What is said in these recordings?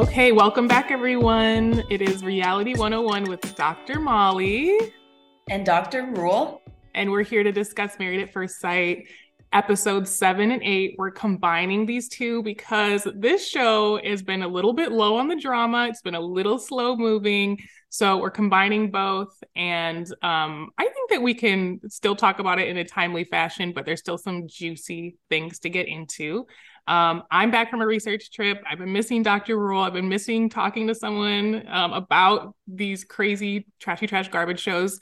Okay, welcome back, everyone. It is Reality 101 with Dr. Mali and Dr. Rule. And we're here to discuss Married at First Sight, episodes seven and eight. We're combining these two because this show has been a little bit low on the drama, it's been a little slow moving. So we're combining both. And um, I think that we can still talk about it in a timely fashion, but there's still some juicy things to get into. Um, I'm back from a research trip. I've been missing Dr. Rule. I've been missing talking to someone um, about these crazy trashy trash garbage shows.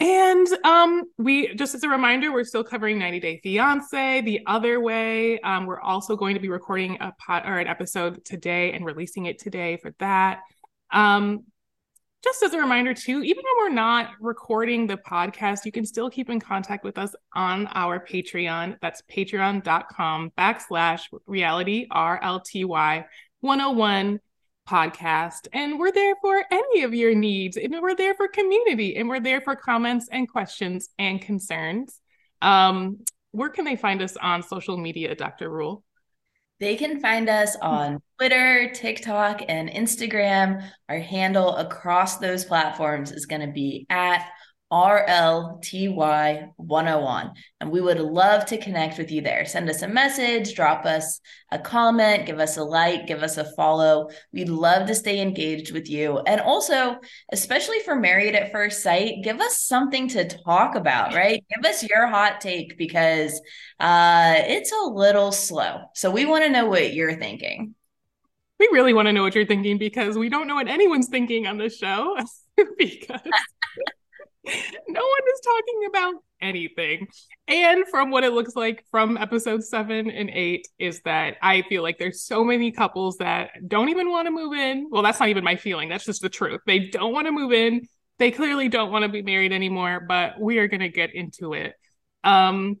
And um, we just as a reminder, we're still covering 90 Day Fiance the other way. Um, we're also going to be recording a pot or an episode today and releasing it today for that. Um, just as a reminder too even when we're not recording the podcast you can still keep in contact with us on our patreon. That's patreon.com backslash reality rlty 101 podcast. And we're there for any of your needs. And we're there for community and we're there for comments and questions and concerns. Um where can they find us on social media dr rule they can find us hmm. on Twitter, TikTok, and Instagram. Our handle across those platforms is going to be at RLTY101. And we would love to connect with you there. Send us a message, drop us a comment, give us a like, give us a follow. We'd love to stay engaged with you. And also, especially for Married at First Sight, give us something to talk about, right? Give us your hot take because uh, it's a little slow. So we want to know what you're thinking. We really want to know what you're thinking because we don't know what anyone's thinking on this show because no one is talking about anything. And from what it looks like from episode seven and eight, is that I feel like there's so many couples that don't even want to move in. Well, that's not even my feeling. That's just the truth. They don't want to move in. They clearly don't want to be married anymore, but we are going to get into it. Um,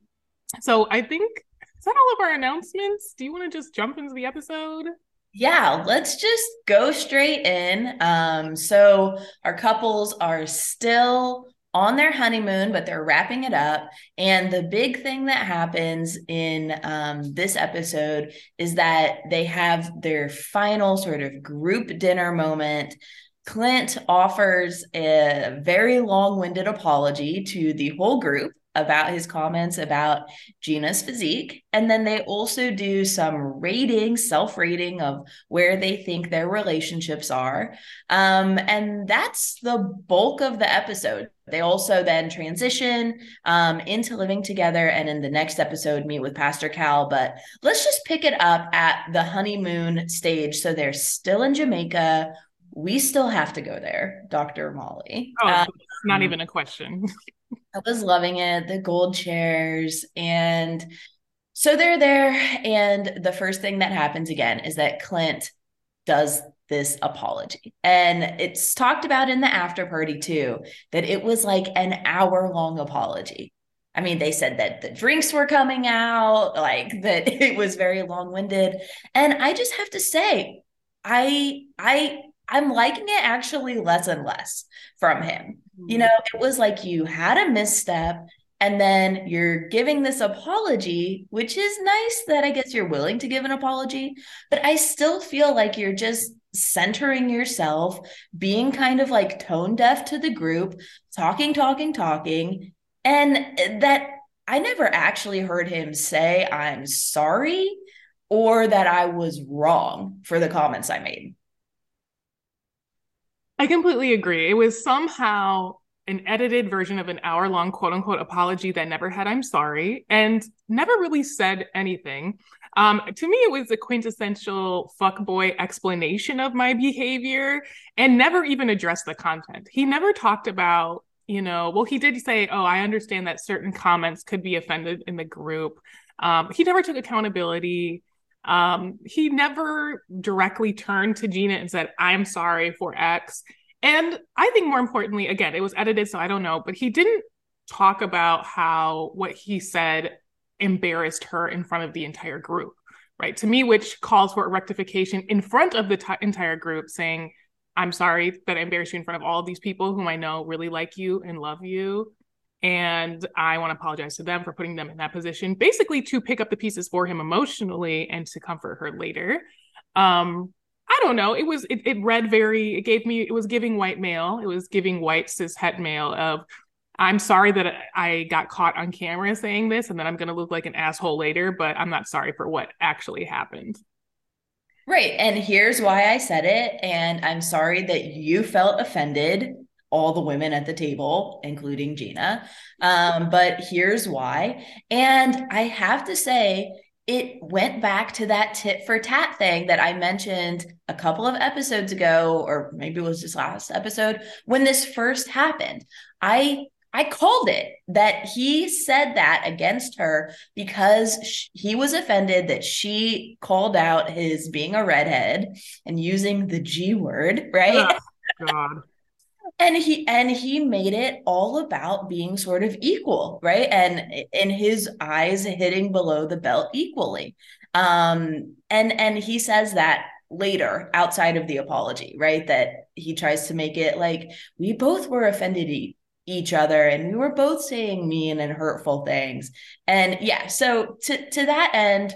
so I think is that all of our announcements? Do you want to just jump into the episode? Yeah, let's just go straight in. Um, so our couples are still on their honeymoon, but they're wrapping it up. And the big thing that happens in um, this episode is that they have their final sort of group dinner moment. Clint offers a very long winded apology to the whole group about his comments about Gina's physique. And then they also do some rating, self rating of where they think their relationships are. Um, and that's the bulk of the episode. They also then transition um, into living together and in the next episode meet with Pastor Cal. But let's just pick it up at the honeymoon stage. So they're still in Jamaica. We still have to go there, Dr. Mali. Oh, um, not even a question. I was loving it, the gold chairs. And so they're there. And the first thing that happens again is that Clint does this apology. And it's talked about in the after party too, that it was like an hour long apology. I mean, they said that the drinks were coming out, like that it was very long winded. And I just have to say, I, I, I'm liking it actually less and less from him. You know, it was like you had a misstep and then you're giving this apology, which is nice that I guess you're willing to give an apology, but I still feel like you're just centering yourself, being kind of like tone deaf to the group, talking, talking, talking. And that I never actually heard him say, I'm sorry or that I was wrong for the comments I made. I completely agree. It was somehow an edited version of an hour long quote unquote apology that never had I'm sorry and never really said anything. Um, to me, it was a quintessential fuckboy explanation of my behavior and never even addressed the content. He never talked about, you know, well, he did say, oh, I understand that certain comments could be offended in the group. Um, he never took accountability. Um, he never directly turned to Gina and said, I'm sorry for X. And I think more importantly, again, it was edited, so I don't know, but he didn't talk about how what he said embarrassed her in front of the entire group, right? To me, which calls for a rectification in front of the t- entire group saying, I'm sorry that I embarrassed you in front of all these people whom I know really like you and love you. And I want to apologize to them for putting them in that position, basically to pick up the pieces for him emotionally and to comfort her later. Um, I don't know. It was it, it read very. It gave me. It was giving white male. It was giving white cis het male of. I'm sorry that I got caught on camera saying this, and then I'm going to look like an asshole later. But I'm not sorry for what actually happened. Right, and here's why I said it, and I'm sorry that you felt offended. All the women at the table, including Gina. Um, but here's why. And I have to say, it went back to that tit for tat thing that I mentioned a couple of episodes ago, or maybe it was just last episode when this first happened. I I called it that he said that against her because he was offended that she called out his being a redhead and using the G word, right? Oh, God and he and he made it all about being sort of equal right? And in his eyes hitting below the belt equally. Um and and he says that later outside of the apology right? That he tries to make it like we both were offended e- each other and we were both saying mean and hurtful things. And yeah so to to that end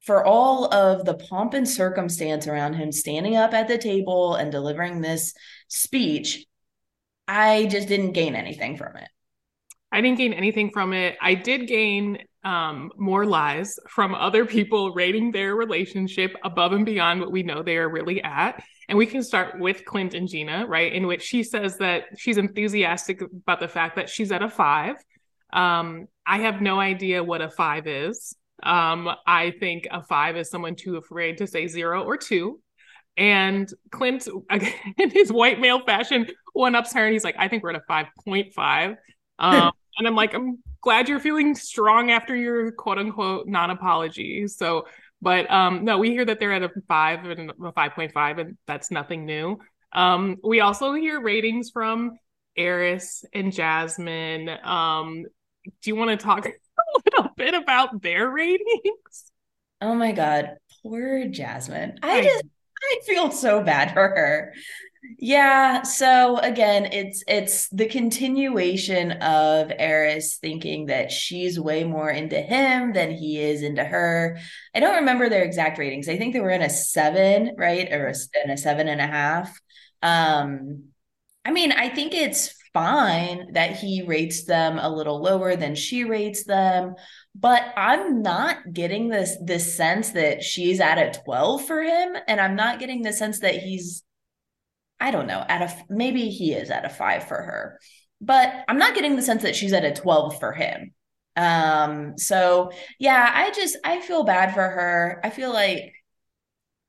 for all of the pomp and circumstance around him standing up at the table and delivering this speech I just didn't gain anything from it. I didn't gain anything from it. I did gain um, more lies from other people rating their relationship above and beyond what we know they are really at. And we can start with Clint and Gina, right? In which she says that she's enthusiastic about the fact that she's at a five. Um, I have no idea what a five is. Um, I think a five is someone too afraid to say zero or two. And Clint, in his white male fashion, one ups her and he's like, I think we're at a 5.5. Um, and I'm like, I'm glad you're feeling strong after your quote unquote non apology. So, but um, no, we hear that they're at a five and a 5.5, and that's nothing new. Um, we also hear ratings from Airris and Jasmine. Um, do you want to talk a little bit about their ratings? Oh my God, poor Jasmine. I, I just I feel so bad for her. Yeah, so again, it's it's the continuation of Airris thinking that she's way more into him than he is into her. I don't remember their exact ratings. I think they were in a seven, right, or in a seven and a half. Um, I mean, I think it's fine that he rates them a little lower than she rates them but i'm not getting this this sense that she's at a 12 for him and i'm not getting the sense that he's i don't know at a maybe he is at a 5 for her but i'm not getting the sense that she's at a 12 for him. Um so yeah i just i feel bad for her. I feel like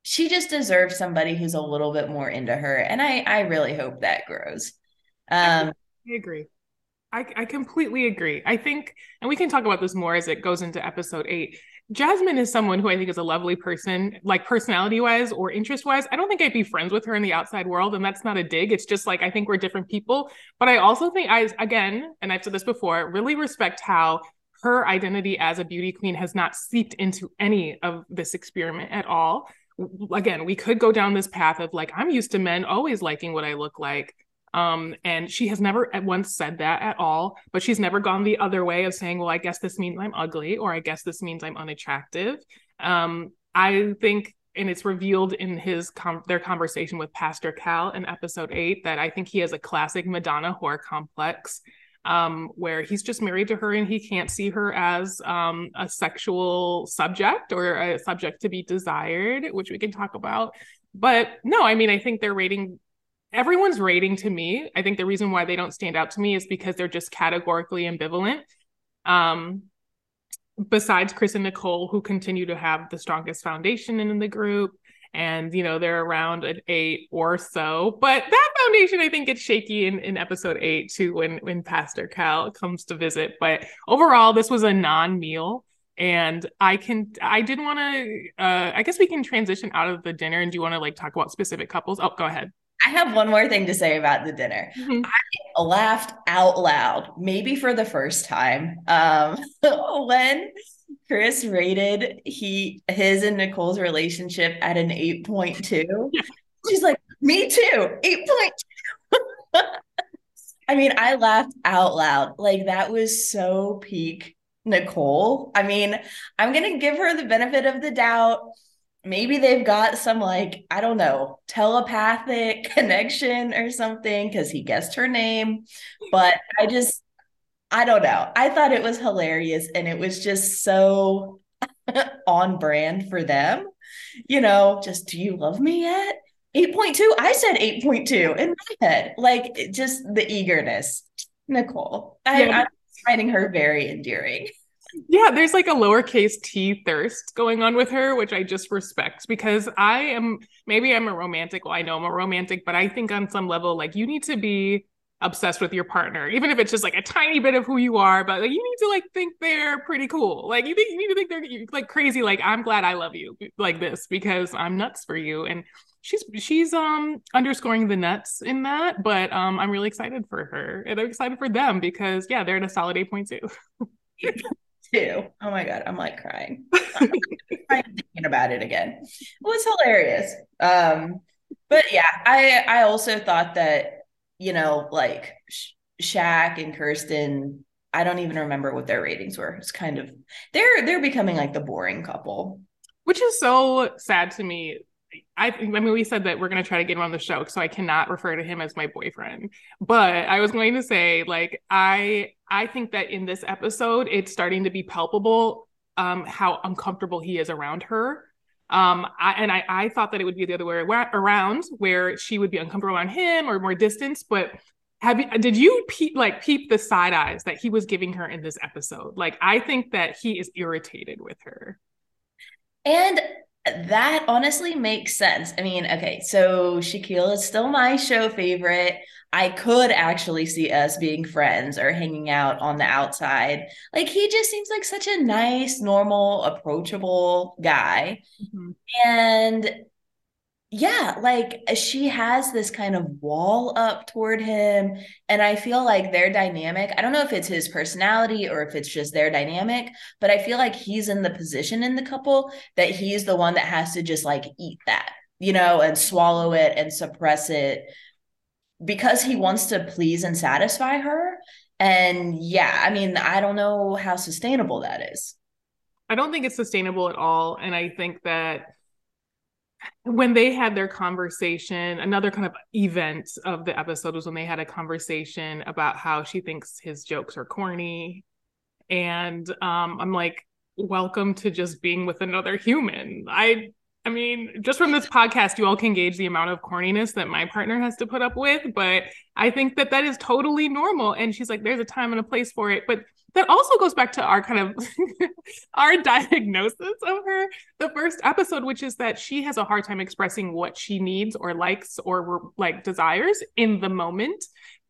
she just deserves somebody who's a little bit more into her and i i really hope that grows um, I agree. I, I completely agree. I think, and we can talk about this more as it goes into episode eight. Jasmine is someone who I think is a lovely person, like personality wise or interest wise. I don't think I'd be friends with her in the outside world. And that's not a dig. It's just like I think we're different people. But I also think I, again, and I've said this before, really respect how her identity as a beauty queen has not seeped into any of this experiment at all. Again, we could go down this path of like, I'm used to men always liking what I look like um, and she has never at once said that at all, but she's never gone the other way of saying, well, I guess this means I'm ugly, or I guess this means I'm unattractive. Um, I think, and it's revealed in his com- their conversation with Pastor Cal in episode eight that I think he has a classic Madonna whore complex. Um, where he's just married to her and he can't see her as um, a sexual subject or a subject to be desired, which we can talk about. But no, I mean, I think they're rating everyone's rating to me i think the reason why they don't stand out to me is because they're just categorically ambivalent. Um besides chris and nicole who continue to have the strongest foundation in the group and you know they're around an eight or so. But that foundation i think gets shaky in, in episode eight too when when pastor cal comes to visit. But overall this was a non-meal and i can i did want to uh i guess we can transition out of the dinner and do you want to like talk about specific couples? Oh go ahead I have one more thing to say about the dinner. Mm-hmm. I laughed out loud, maybe for the first time, um, when Chris rated he his and Nicole's relationship at an eight point two. She's like, "Me too, eight point two. I mean, I laughed out loud. Like that was so peak Nicole. I mean, I'm gonna give her the benefit of the doubt maybe they've got some like i don't know telepathic connection or something because he guessed her name. But i just i don't know. I thought it was hilarious and it was just so on brand for them. You know just do you love me yet? 8.2 i said 8.2 in my head. Like just the eagerness. Nicole I, yeah. i'm finding her very endearing yeah, there's like a lowercase t thirst going on with her, which I just respect because I am maybe I'm a romantic. Well, I know I'm a romantic, but I think on some level, like you need to be obsessed with your partner, even if it's just like a tiny bit of who you are. But like you need to like think they're pretty cool. Like you think you need to think they're like crazy. Like I'm glad I love you like this because I'm nuts for you. And she's she's um underscoring the nuts in that. But um I'm really excited for her and I'm excited for them because yeah, they're at a solid eight point two. too. Oh my god, I'm like crying. I'm thinking about it again. It was hilarious. Um, but yeah, I I also thought that you know like Shaq and Kirsten. I don't even remember what their ratings were. It's kind of they're they're becoming like the boring couple, which is so sad to me I, I mean, we said that we're going to try to get him on the show, so I cannot refer to him as my boyfriend. But I was going to say, like, I I think that in this episode, it's starting to be palpable um, how uncomfortable he is around her. Um, I, and I I thought that it would be the other way around, where she would be uncomfortable around him or more distance. But have you did you peep like peep the side eyes that he was giving her in this episode? Like, I think that he is irritated with her. And that honestly makes sense. I mean, okay, so Shaquille is still my show favorite. I could actually see us being friends or hanging out on the outside. Like he just seems like such a nice, normal, approachable guy. Mm-hmm. And yeah, like she has this kind of wall up toward him. And I feel like their dynamic, I don't know if it's his personality or if it's just their dynamic, but I feel like he's in the position in the couple that he's the one that has to just like eat that, you know, and swallow it and suppress it because he wants to please and satisfy her. And yeah, I mean, I don't know how sustainable that is. I don't think it's sustainable at all. And I think that when they had their conversation, another kind of event of the episode was when they had a conversation about how she thinks his jokes are corny. And um, I'm like, welcome to just being with another human. I I mean, just from this podcast, you all can gauge the amount of corniness that my partner has to put up with. But I think that that is totally normal. And she's like, there's a time and a place for it. But that also goes back to our kind of our diagnosis of her the first episode which is that she has a hard time expressing what she needs or likes or like desires in the moment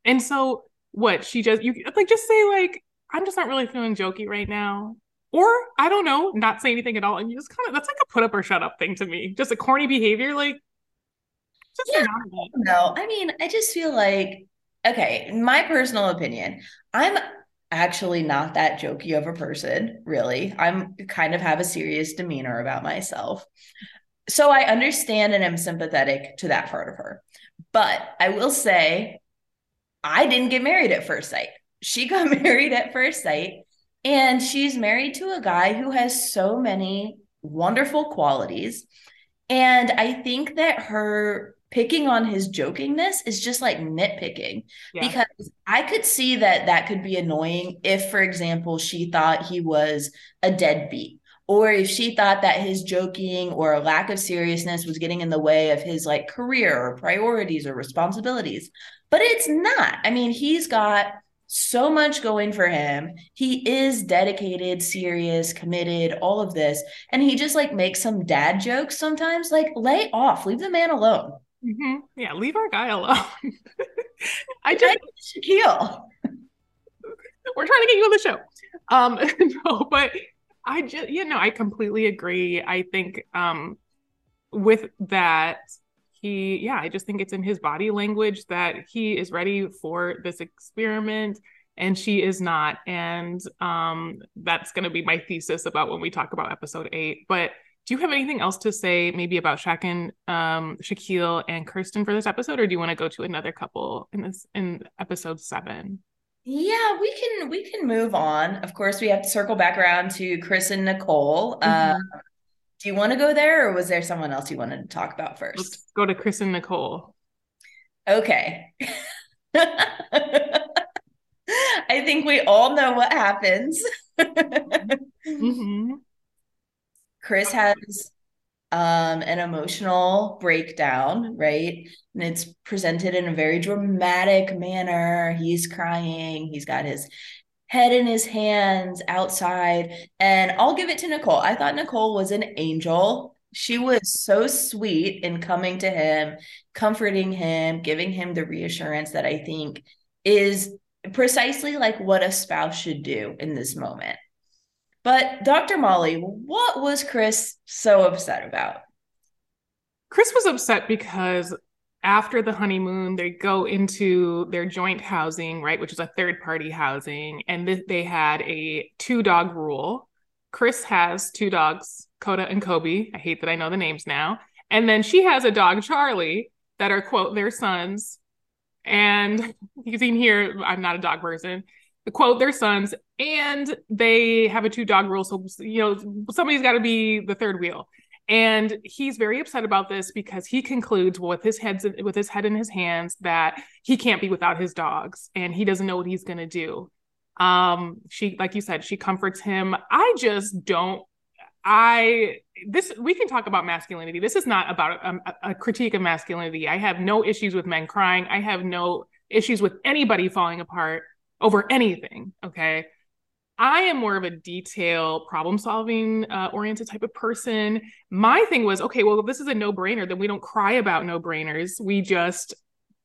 and so what she just you like just say like i'm just not really feeling jokey right now or i don't know not say anything at all and you just kind of that's like a put up or shut up thing to me just a corny behavior like yeah, no i mean i just feel like okay my personal opinion i'm actually not that jokey of a person, really. I'm kind of have a serious demeanor about myself. So I understand and am sympathetic to that part of her. But I will say, I didn't get married at first sight. She got married at first sight, and she's married to a guy who has so many wonderful qualities. And I think that her picking on his jokingness is just like nitpicking yeah. because I could see that that could be annoying if, for example, she thought he was a deadbeat or if she thought that his joking or a lack of seriousness was getting in the way of his like career or priorities or responsibilities. But it's not. I mean, he's got so much going for him. He is dedicated, serious, committed, all of this. And he just like makes some dad jokes sometimes. Like, lay off, leave the man alone. Mm-hmm. Yeah, leave our guy alone. I just Shaquille. We're trying to get you on the show. Um, no, but I just you know I completely agree. I think um with that he yeah I just think it's in his body language that he is ready for this experiment and she is not and um that's going to be my thesis about when we talk about episode 8 but do you have anything else to say, maybe about Shaq and um, Shaquille and Kirsten for this episode, or do you want to go to another couple in this in episode seven? Yeah, we can we can move on. Of course, we have to circle back around to Chris and Nicole. Mm-hmm. Uh, Do you want to go there or was there someone else you wanted to talk about 1st Let's go to Chris and Nicole. Okay. I think we all know what happens. mm-hmm. Chris has um, an emotional breakdown, right? And it's presented in a very dramatic manner. He's crying, he's got his head in his hands outside. And I'll give it to Nicole. I thought Nicole was an angel. She was so sweet in coming to him, comforting him, giving him the reassurance that I think is precisely like what a spouse should do in this moment. But Dr. Mali, what was Chris so upset about? Chris was upset because after the honeymoon, they go into their joint housing, right, which is a third party housing, and th- they had a two dog rule. Chris has two dogs, Coda and Kobe. I hate that I know the names now. And then she has a dog, Charlie, that are, quote, their sons. And you can hear I'm not a dog person quote their sons and they have a two dog rule so you know somebody's got to be the third wheel and he's very upset about this because he concludes with his head with his head in his hands that he can't be without his dogs and he doesn't know what he's going to do um she like you said she comforts him i just don't i this we can talk about masculinity this is not about a, a critique of masculinity i have no issues with men crying i have no issues with anybody falling apart over anything. Okay. I am more of a detail problem solving uh, oriented type of person. My thing was okay, well, this is a no brainer, then we don't cry about no brainers. We just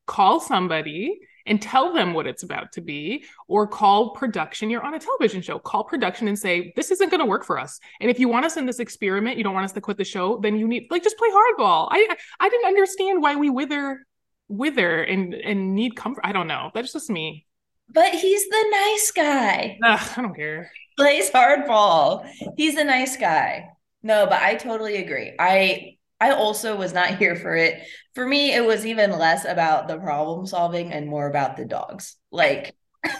call somebody and tell them what it's about to be, or call production. You're on a television show, call production and say, This isn't going to work for us. And if you want us in this experiment, you don't want us to quit the show, then you need, like, just play hardball. I, I didn't understand why we wither, wither and, and need comfort. I don't know. That's just me. But he's the nice guy. Ugh, I don't care. Plays hardball. He's a nice guy. No, but I totally agree. I I also was not here for it. For me, it was even less about the problem solving and more about the dogs. Like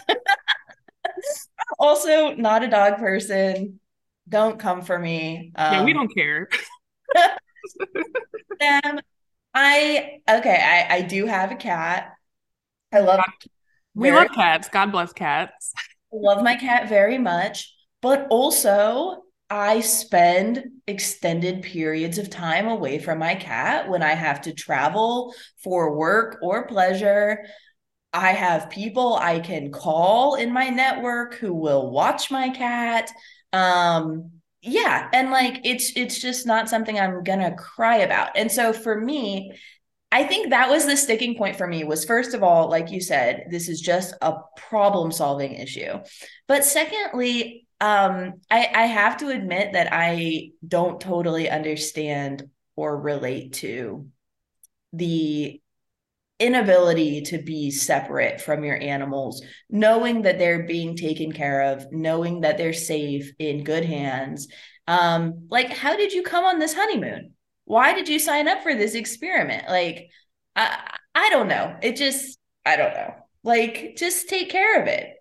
also not a dog person. Don't come for me. Um, yeah, we um, don't care. um, I okay, I I do have a cat. I love we very, love cats. God bless cats. I love my cat very much, but also I spend extended periods of time away from my cat when I have to travel for work or pleasure. I have people I can call in my network who will watch my cat. Um, yeah, and like it's it's just not something I'm gonna cry about. And so for me, I think that was the sticking point for me was first of all, like you said, this is just a problem solving issue. But secondly, um, I, I have to admit that I don't totally understand or relate to the inability to be separate from your animals, knowing that they're being taken care of, knowing that they're safe in good hands. Um, like, how did you come on this honeymoon? Why did you sign up for this experiment? Like, I, I don't know. It just, I don't know. Like, just take care of it.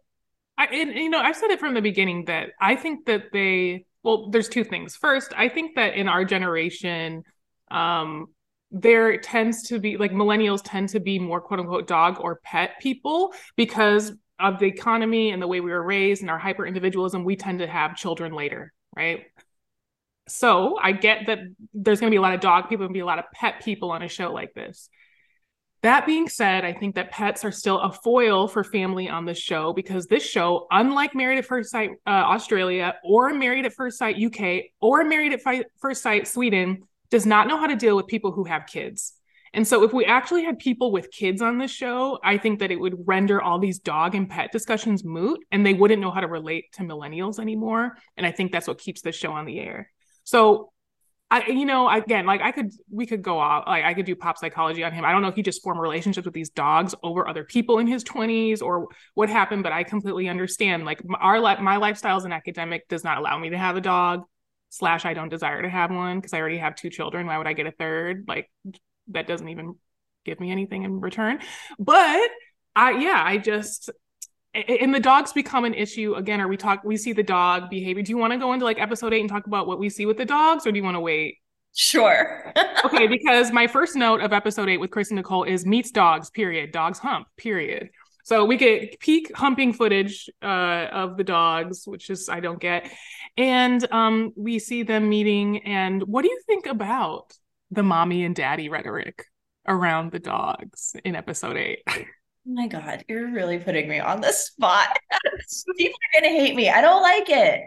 I, and, you know, I've said it from the beginning that I think that they, well, there's two things. First, I think that in our generation, um, there tends to be like millennials tend to be more quote unquote dog or pet people because of the economy and the way we were raised and our hyper individualism. We tend to have children later, right? So I get that there's going to be a lot of dog people and be a lot of pet people on a show like this. That being said, I think that pets are still a foil for family on the show because this show, unlike Married at First Sight uh, Australia or Married at First Sight UK or Married at Fi- First Sight Sweden, does not know how to deal with people who have kids. And so, if we actually had people with kids on this show, I think that it would render all these dog and pet discussions moot and they wouldn't know how to relate to millennials anymore. And I think that's what keeps this show on the air. So I, you know, again, like I could, we could go off, like I could do pop psychology on him. I don't know if he just formed relationships with these dogs over other people in his 20s or what happened, but I completely understand. Like our, my lifestyle as an academic does not allow me to have a dog, slash, I don't desire to have one because I already have two children. Why would I get a third? Like that doesn't even give me anything in return. But I, yeah, I just, and the dogs become an issue. Again Are we talk we see the dog behavior. Do you want to go into like episode 8 and talk about what we see with the dogs or do you want to wait? Sure. Okay because my first note of episode 8 with chris and nicole is meets dogs period. Dogs hump period. So we get peak humping footage uh, of the dogs which is i don't get. And um, we see them meeting and what do you think about the mommy and daddy rhetoric around the dogs in episode 8 my God, you're really putting me on the spot. People are going to hate me. I don't like it.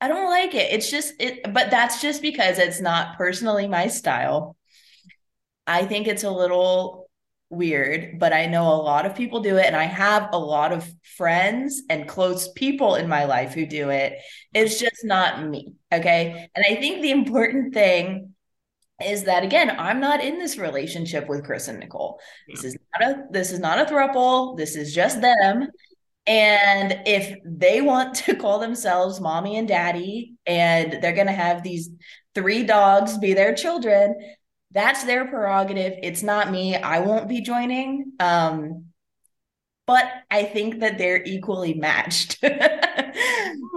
I don't like it. It's just it, but that's just because it's not personally my style. I think it's a little weird, but I know a lot of people do it. And I have a lot of friends and close people in my life who do it. It's just not me. Okay. And I think the important thing is that again i'm not in this relationship with chris and nicole. Yeah. this is not a this is not a throuple. This is just them. And if they want to call themselves mommy and daddy and they're going to have these three dogs be their children that's their prerogative. It's not me. I won't be joining. Um but i think that they're equally matched.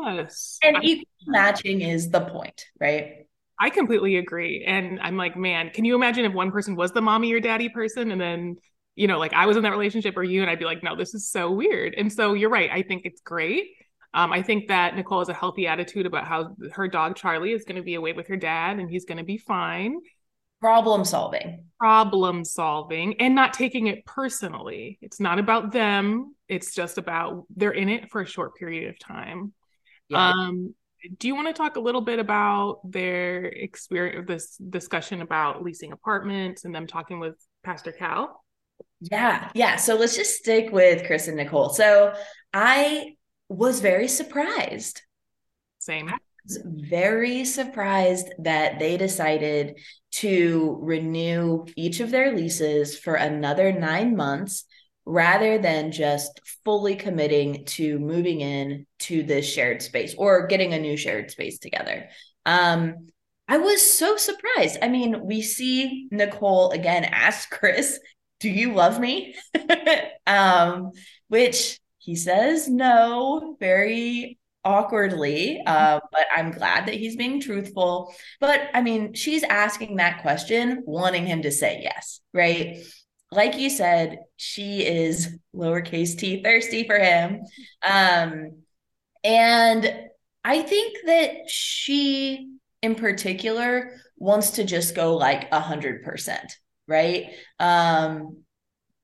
Yes. and equal matching is the point right I completely agree. And I'm like, man, can you imagine if one person was the mommy or daddy person and then, you know, like I was in that relationship or you and I'd be like, no, this is so weird. And so you're right. I think it's great. Um, I think that Nicole has a healthy attitude about how her dog Charlie is going to be away with her dad and he's going to be fine. Problem solving. Problem solving and not taking it personally. It's not about them. It's just about they're in it for a short period of time. Yeah. Um, do you want to talk a little bit about their experience this discussion about leasing apartments and them talking with pastor cal? Yeah yeah so let's just stick with chris and nicole. So i was very surprised. Same. Very surprised that they decided to renew each of their leases for another nine months rather than just fully committing to moving in to this shared space or getting a new shared space together. Um, I was so surprised. I mean, we see Nicole again ask Chris, "Do you love me?" um, which he says no, very awkwardly. Uh, but I'm glad that he's being truthful. But I mean, she's asking that question, wanting him to say yes, right? Like you said, she is lowercase t thirsty for him. Um, and I think that she, in particular, wants to just go like a hundred percent, right? Um,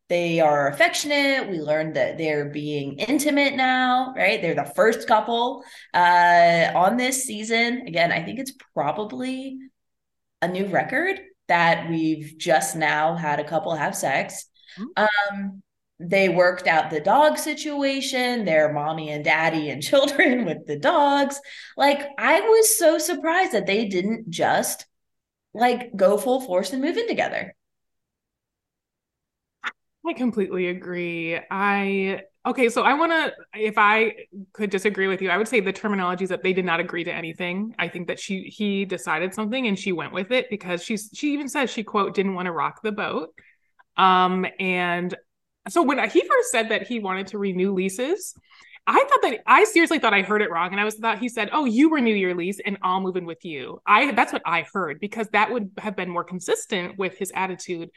they are affectionate. We learned that they're being intimate now, right? They're the first couple uh, on this season. Again, I think it's probably a new record that we've just now had a couple have sex. Mm-hmm. Um, they worked out the dog situation, their mommy and daddy and children with the dogs. Like, I was so surprised that they didn't just like go full force and move in together. I completely agree. I okay, so I want to if I could disagree with you, I would say the terminology is that they did not agree to anything. I think that she he decided something and she went with it because she's she even says she quote didn't want to rock the boat. Um and so when he first said that he wanted to renew leases, I thought that I seriously thought I heard it wrong, and I was thought he said, "Oh, you renew your lease, and I'll move in with you." I that's what I heard because that would have been more consistent with his attitude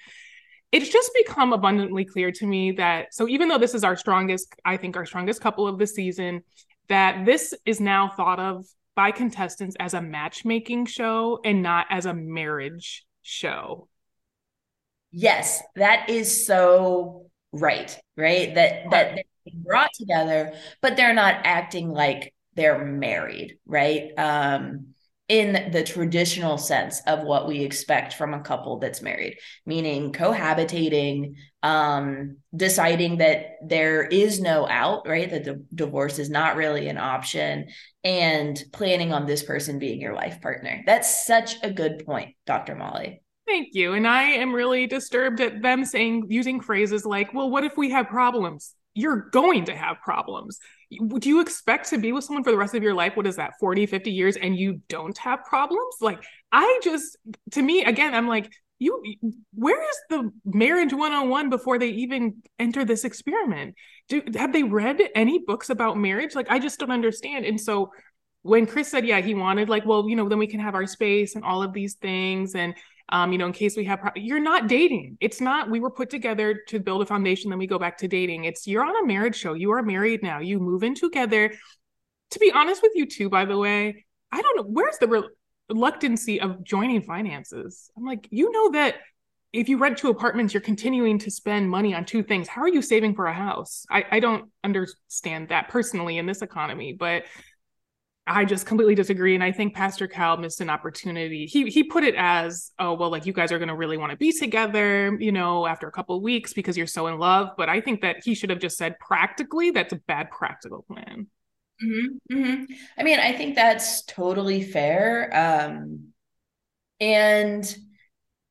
it's just become abundantly clear to me that so even though this is our strongest i think our strongest couple of the season that this is now thought of by contestants as a matchmaking show and not as a marriage show. Yes that is so right right? That that they're brought together but they're not acting like they're married right? Um in the traditional sense of what we expect from a couple that's married, meaning cohabitating, um, deciding that there is no out, right? That the divorce is not really an option, and planning on this person being your life partner. That's such a good point, Dr. Mali. Thank you. And I am really disturbed at them saying, using phrases like, well, what if we have problems? You're going to have problems do you expect to be with someone for the rest of your life what is that 40 50 years and you don't have problems? Like i just to me again i'm like you where is the marriage 101 before they even enter this experiment? Do have they read any books about marriage? Like i just don't understand. And so when chris said yeah he wanted like well you know then we can have our space and all of these things and um you know in case we have pro- you're not dating it's not we were put together to build a foundation then we go back to dating it's you're on a marriage show you are married now you move in together to be honest with you too by the way i don't know where's the re- reluctancy of joining finances. I'm like, you know that if you rent two apartments, you're continuing to spend money on two things. How are you saving for a house? I, I don't understand that personally in this economy, but I just completely disagree. And I think Pastor Cal missed an opportunity. He he put it as, oh, well, like you guys are gonna really want to be together, you know, after a couple weeks because you're so in love. But I think that he should have just said practically, that's a bad practical plan. Mm-hmm, mm-hmm. I mean, I think that's totally fair. Um, and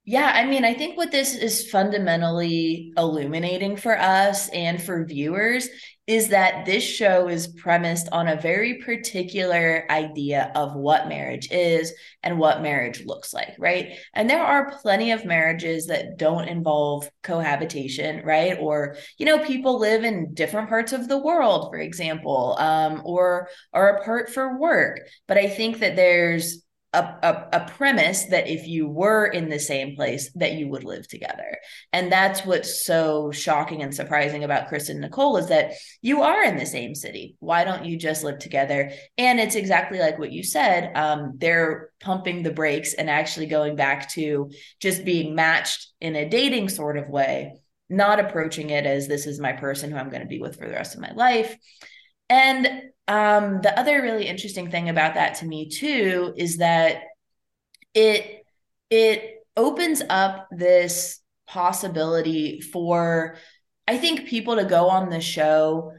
yeah, I mean, I think what this is fundamentally illuminating for us and for viewers is that this show is premised on a very particular idea of what marriage is and what marriage looks like, right? And there are plenty of marriages that don't involve cohabitation, right? Or, you know, people live in different parts of the world, for example, um, or are apart for work. But I think that there's a, a, a, premise that if you were in the same place that you would live together. And that's what's so shocking and surprising about chris and nicole is that you are in the same city. Why don't you just live together? And it's exactly like what you said um, they're pumping the brakes and actually going back to just being matched in a dating sort of way not approaching it as this is my person who i'm going to be with for the rest of my life. And um, the other really interesting thing about that to me too is that it it opens up this possibility for I think people to go on the show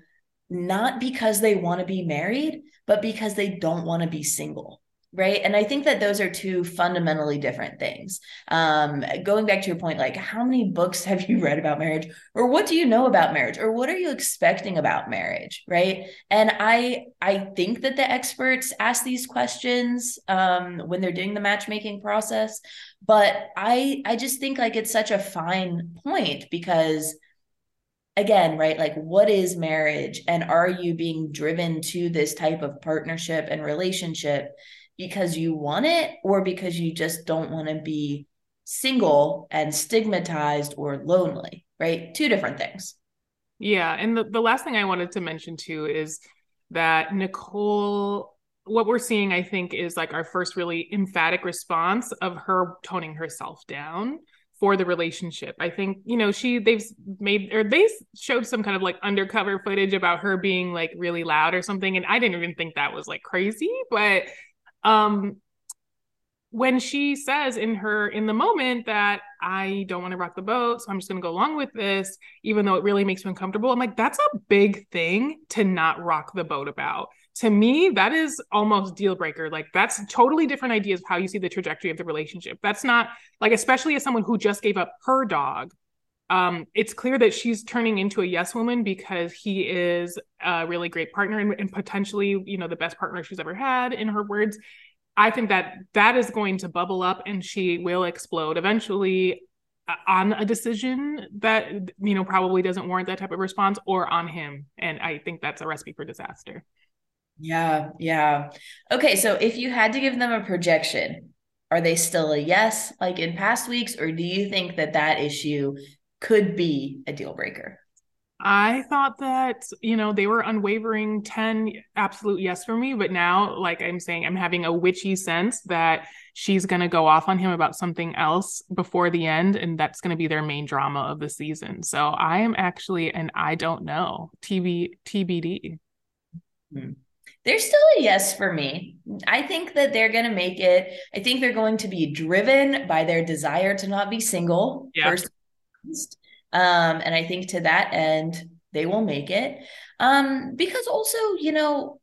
not because they want to be married, but because they don't want to be single right? And i think that those are two fundamentally different things. Um going back to your point like how many books have you read about marriage? Or what do you know about marriage? Or what are you expecting about marriage? Right? And i i think that the experts ask these questions um when they're doing the matchmaking process. But i i just think like it's such a fine point because again, right? Like, what is marriage? And are you being driven to this type of partnership and relationship because you want it or because you just don't want to be single and stigmatized or lonely, right? Two different things. Yeah. And the, the last thing I wanted to mention too is that Nicole, what we're seeing, I think, is like our first really emphatic response of her toning herself down for the relationship. I think, you know, she they've made or they showed some kind of like undercover footage about her being like really loud or something. And I didn't even think that was like crazy, but um when she says in her in the moment that I don't want to rock the boat, so I'm just going to go along with this, even though it really makes me uncomfortable. I'm like, that's a big thing to not rock the boat about. To me, that is almost deal breaker. Like that's totally different ideas of how you see the trajectory of the relationship. That's not like, especially as someone who just gave up her dog. Um, it's clear that she's turning into a yes woman because he is a really great partner and, and potentially, you know, the best partner she's ever had, in her words I think that that is going to bubble up and she will explode eventually uh, on a decision that you know probably doesn't warrant that type of response or on him and I think that's a recipe for disaster. Yeah, yeah. Okay, so if you had to give them a projection, are they still a yes like in past weeks or do you think that that issue could be a deal breaker? I thought that, you know, they were unwavering 10 absolute yes for me. But now, like I'm saying, I'm having a witchy sense that she's going to go off on him about something else before the end. And that's going to be their main drama of the season. So I am actually, an I don't know, TB, TBD. Hmm. They're still a yes for me. I think that they're going to make it. I think they're going to be driven by their desire to not be single, yeah. first um, and I think to that end, they will make it. Um, because also, you know,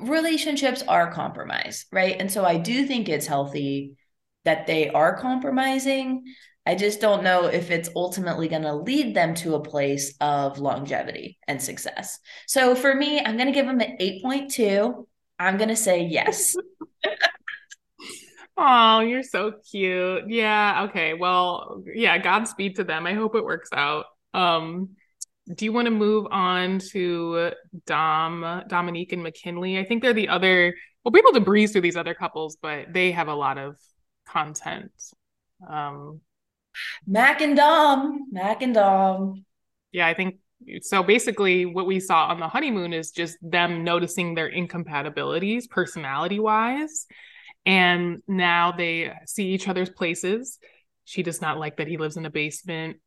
relationships are compromise, right? And so I do think it's healthy that they are compromising. I just don't know if it's ultimately going to lead them to a place of longevity and success. So for me, I'm going to give them an 8.2. I'm going to say yes. Oh, you're so cute. Yeah. Okay. Well, yeah, Godspeed to them. I hope it works out. Um, do you want to move on to Dom, Dominique, and McKinley? I think they're the other. We'll be able to breeze through these other couples, but they have a lot of content. Um, Mac and Dom, Mac and Dom. Yeah, I think so. Basically, what we saw on the honeymoon is just them noticing their incompatibilities, personality wise, and now they see each other's places. She does not like that he lives in a basement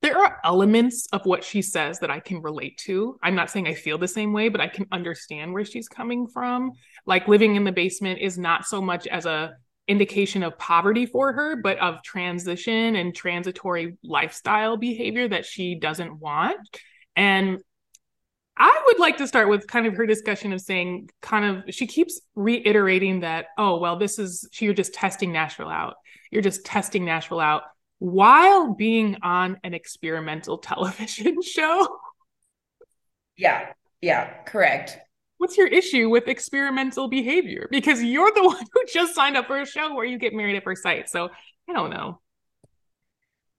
there are elements of what she says that I can relate to. I'm not saying I feel the same way, but I can understand where she's coming from. Like living in the basement is not so much as a indication of poverty for her, but of transition and transitory lifestyle behavior that she doesn't want. And I would like to start with kind of her discussion of saying, kind of, she keeps reiterating that, oh, well, this is, you're just testing Nashville out. You're just testing Nashville out while being on an experimental television show. Yeah, yeah, correct. What's your issue with experimental behavior? Because you're the one who just signed up for a show where you get married at first sight. So I don't know.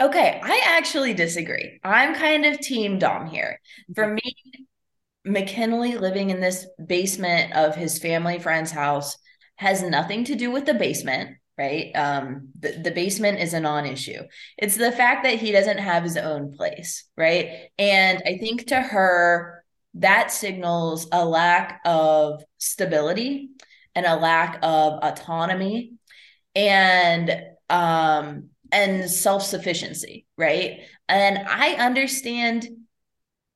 Okay, I actually disagree. I'm kind of team Dom here. For me, McKinley living in this basement of his family friend's house has nothing to do with the basement right? Um, the, the basement is a non issue. It's the fact that he doesn't have his own place, right? And I think to her, that signals a lack of stability and a lack of autonomy and um and self-sufficiency right and i understand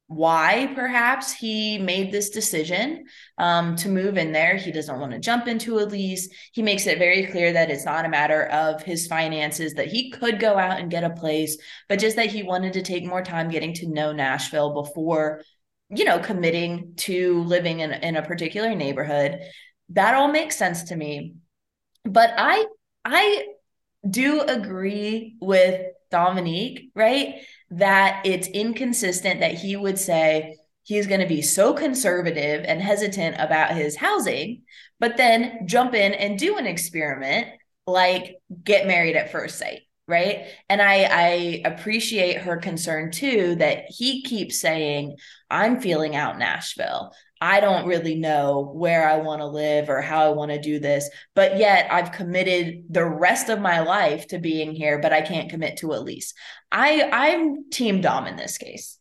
why perhaps he made this decision um, to move in there. He doesn't want to jump into a lease. He makes it very clear that it's not a matter of his finances, that he could go out and get a place, but just that he wanted to take more time getting to know Nashville before, you know, committing to living in, in a particular neighborhood. That all makes sense to me. But I, I do agree with Dominique, right? That it's inconsistent that he would say he's going to be so conservative and hesitant about his housing, but then jump in and do an experiment like get married at first sight right? And i i appreciate her concern too that he keeps saying i'm feeling out nashville I don't really know where I want to live or how I want to do this, but yet I've committed the rest of my life to being here, but I can't commit to a lease. I I'm team Dom in this case.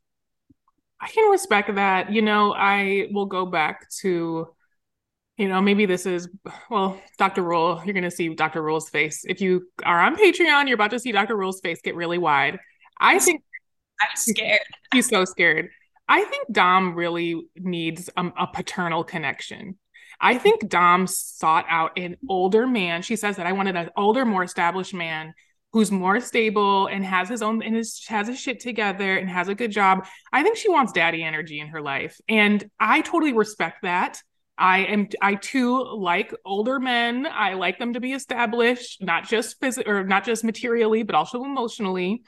I can respect that. You know, I will go back to you know, maybe this is well, Dr. Rule, you're gonna see Dr. Rule's face. If you are on Patreon, you're about to see Dr. Rule's face get really wide. I think I'm scared. He's so scared. I think Dom really needs a, a paternal connection. I think Dom sought out an older man. She says that I wanted an older, more established man who's more stable and has his own and his, has his shit together and has a good job. I think she wants daddy energy in her life. And I totally respect that. I am I too like older men. I like them to be established, not just physically or not just materially, but also emotionally.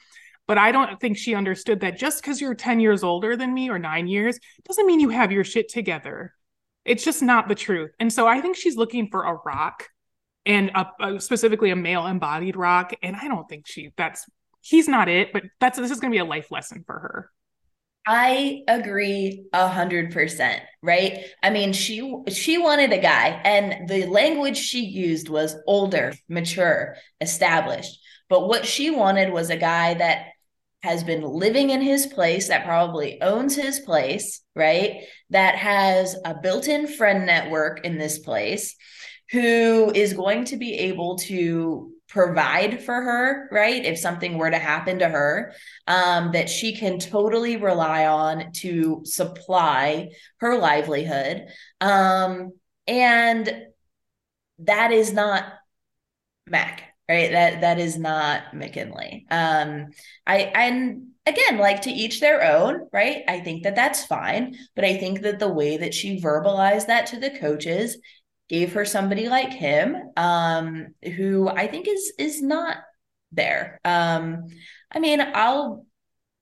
But I don't think she understood that just because you're 10 years older than me or nine years doesn't mean you have your shit together. It's just not the truth. And so I think she's looking for a rock and a, a, specifically a male embodied rock. And I don't think she, that's, he's not it, but that's, this is going to be a life lesson for her. I agree a hundred percent, right? I mean, she she wanted a guy, and the language she used was older, mature, established. But what she wanted was a guy that has been living in his place, that probably owns his place, right? That has a built in friend network in this place, who is going to be able to provide for her, right? If something were to happen to her, um, that she can totally rely on to supply her livelihood. Um, and that is not Mac right? That that is not mckinley. Um i and again like to each their own right? I think that that's fine but i think that the way that she verbalized that to the coaches gave her somebody like him um who i think is is not there. Um i mean i'll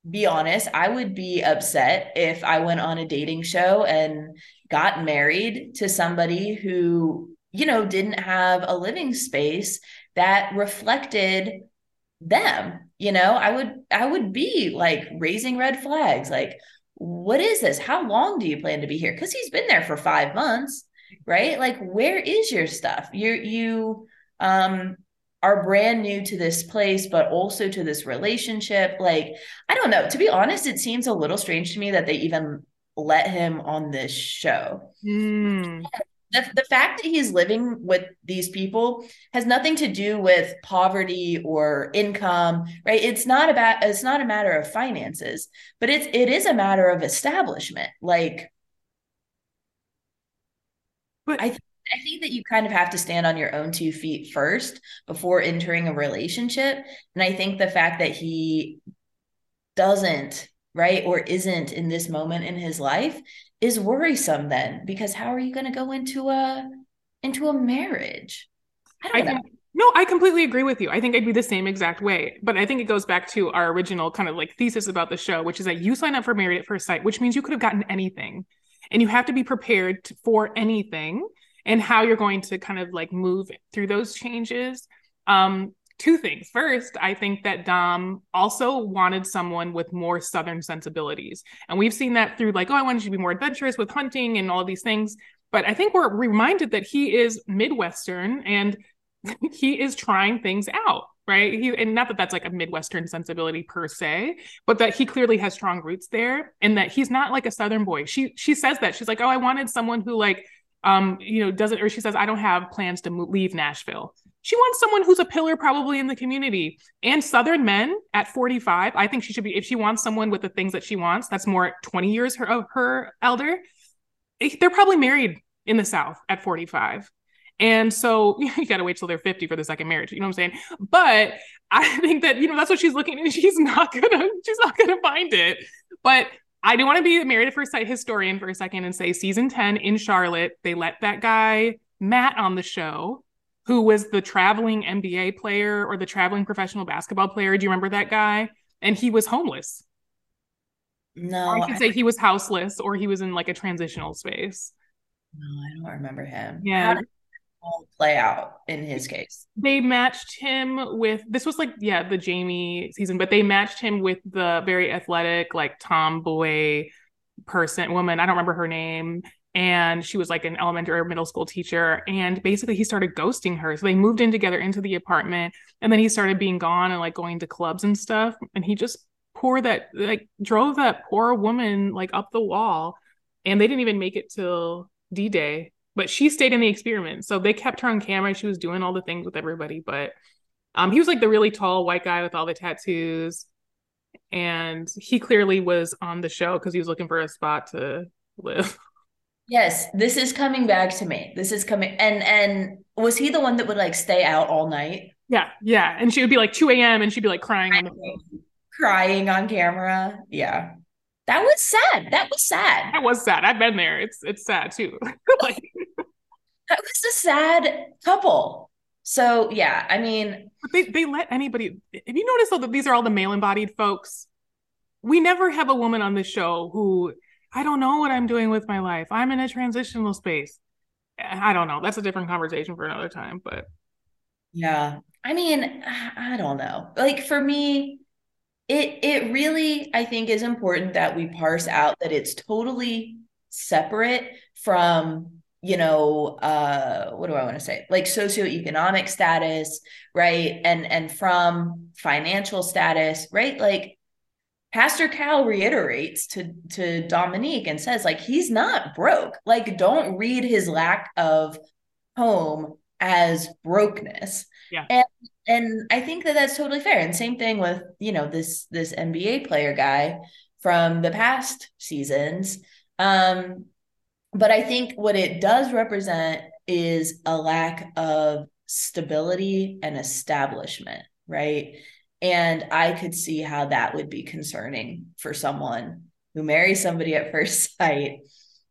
be honest i would be upset if i went on a dating show and got married to somebody who you know, didn't have a living space that reflected them. You know, I would I would be like raising red flags like what is this? How long do you plan to be here? Cuz he's been there for 5 months, right? Like where is your stuff? You you um are brand new to this place, but also to this relationship. Like, I don't know. To be honest, it seems a little strange to me that they even let him on this show. Mm. The, the fact that he's living with these people has nothing to do with poverty or income right it's not about it's not a matter of finances but it's it is a matter of establishment like but i th- I think that you kind of have to stand on your own two feet first before entering a relationship. And I think the fact that he doesn't, right, or isn't in this moment in his life is worrisome then because how are you going to go into a into a marriage? I don't I know. No, I completely agree with you. I think I'd be the same exact way. But I think it goes back to our original kind of like thesis about the show, which is that you sign up for Married at First Sight, which means you could have gotten anything. And you have to be prepared for anything and how you're going to kind of like move through those changes. Um, two things. First, I think that Dom also wanted someone with more Southern sensibilities. And we've seen that through like, oh, I wanted you to be more adventurous with hunting and all these things. But I think we're reminded that he is Midwestern and he is trying things out right he and not that that's like a midwestern sensibility per se but that he clearly has strong roots there and that he's not like a southern boy she she says that she's like oh i wanted someone who like um, you know, doesn't, or she says, I don't have plans to leave Nashville. She wants someone who's a pillar probably in the community. And Southern men at 45, I think she should be, if she wants someone with the things that she wants, that's more 20 years her, of her elder, eh, they're probably married in the South at 45. And so you got to wait till they're 50 for the second marriage. You know what I'm saying? But I think that, you know, that's what she's looking and she's not going to, she's not going to find it. But I do want to be married at first sight historian for a second and say season 10 in Charlotte, they let that guy, Matt, on the show, who was the traveling NBA player or the traveling professional basketball player. Do you remember that guy? And he was homeless. No. Or I could I... say he was houseless or he was in like a transitional space. No, I don't remember him. Yeah play out in his case. They matched him with this was like yeah the Jamie season, but they matched him with the very athletic like tomboy person woman. I don't remember her name. And she was like an elementary or middle school teacher. And basically, he started ghosting her. So they moved in together into the apartment. And then he started being gone and like going to clubs and stuff. And he just poor that like drove that poor woman like up the wall. And they didn't even make it till D Day but she stayed in the experiment. So they kept her on camera. She was doing all the things with everybody. But um, he was like the really tall white guy with all the tattoos. And he clearly was on the show because he was looking for a spot to live. Yes, this is coming back to me. This is coming and and was he the one that would like stay out all night? Yeah, yeah. And she would be like 2 a.m. and she'd be like crying on the phone. Crying on camera. Yeah. That was sad. That was sad. That was sad. I've been there. It's it's sad too. like that was a sad couple. So yeah, I mean, but they they let anybody. Have you noticed though that these are all the male embodied folks? We never have a woman on the show who I don't know what I'm doing with my life. I'm in a transitional space. I don't know. That's a different conversation for another time. But yeah, I mean, I don't know. Like for me, it it really I think is important that we parse out that it's totally separate from you know uh what do i want to say like socioeconomic status right and and from financial status right like pastor cal reiterates to to dominique and says like he's not broke. Like don't read his lack of home as brokenness. Yeah. And and i think that that's totally fair. And same thing with you know this this nba player guy from the past seasons. Um but I think what it does represent is a lack of stability and establishment, right? And I could see how that would be concerning for someone who marries somebody at first sight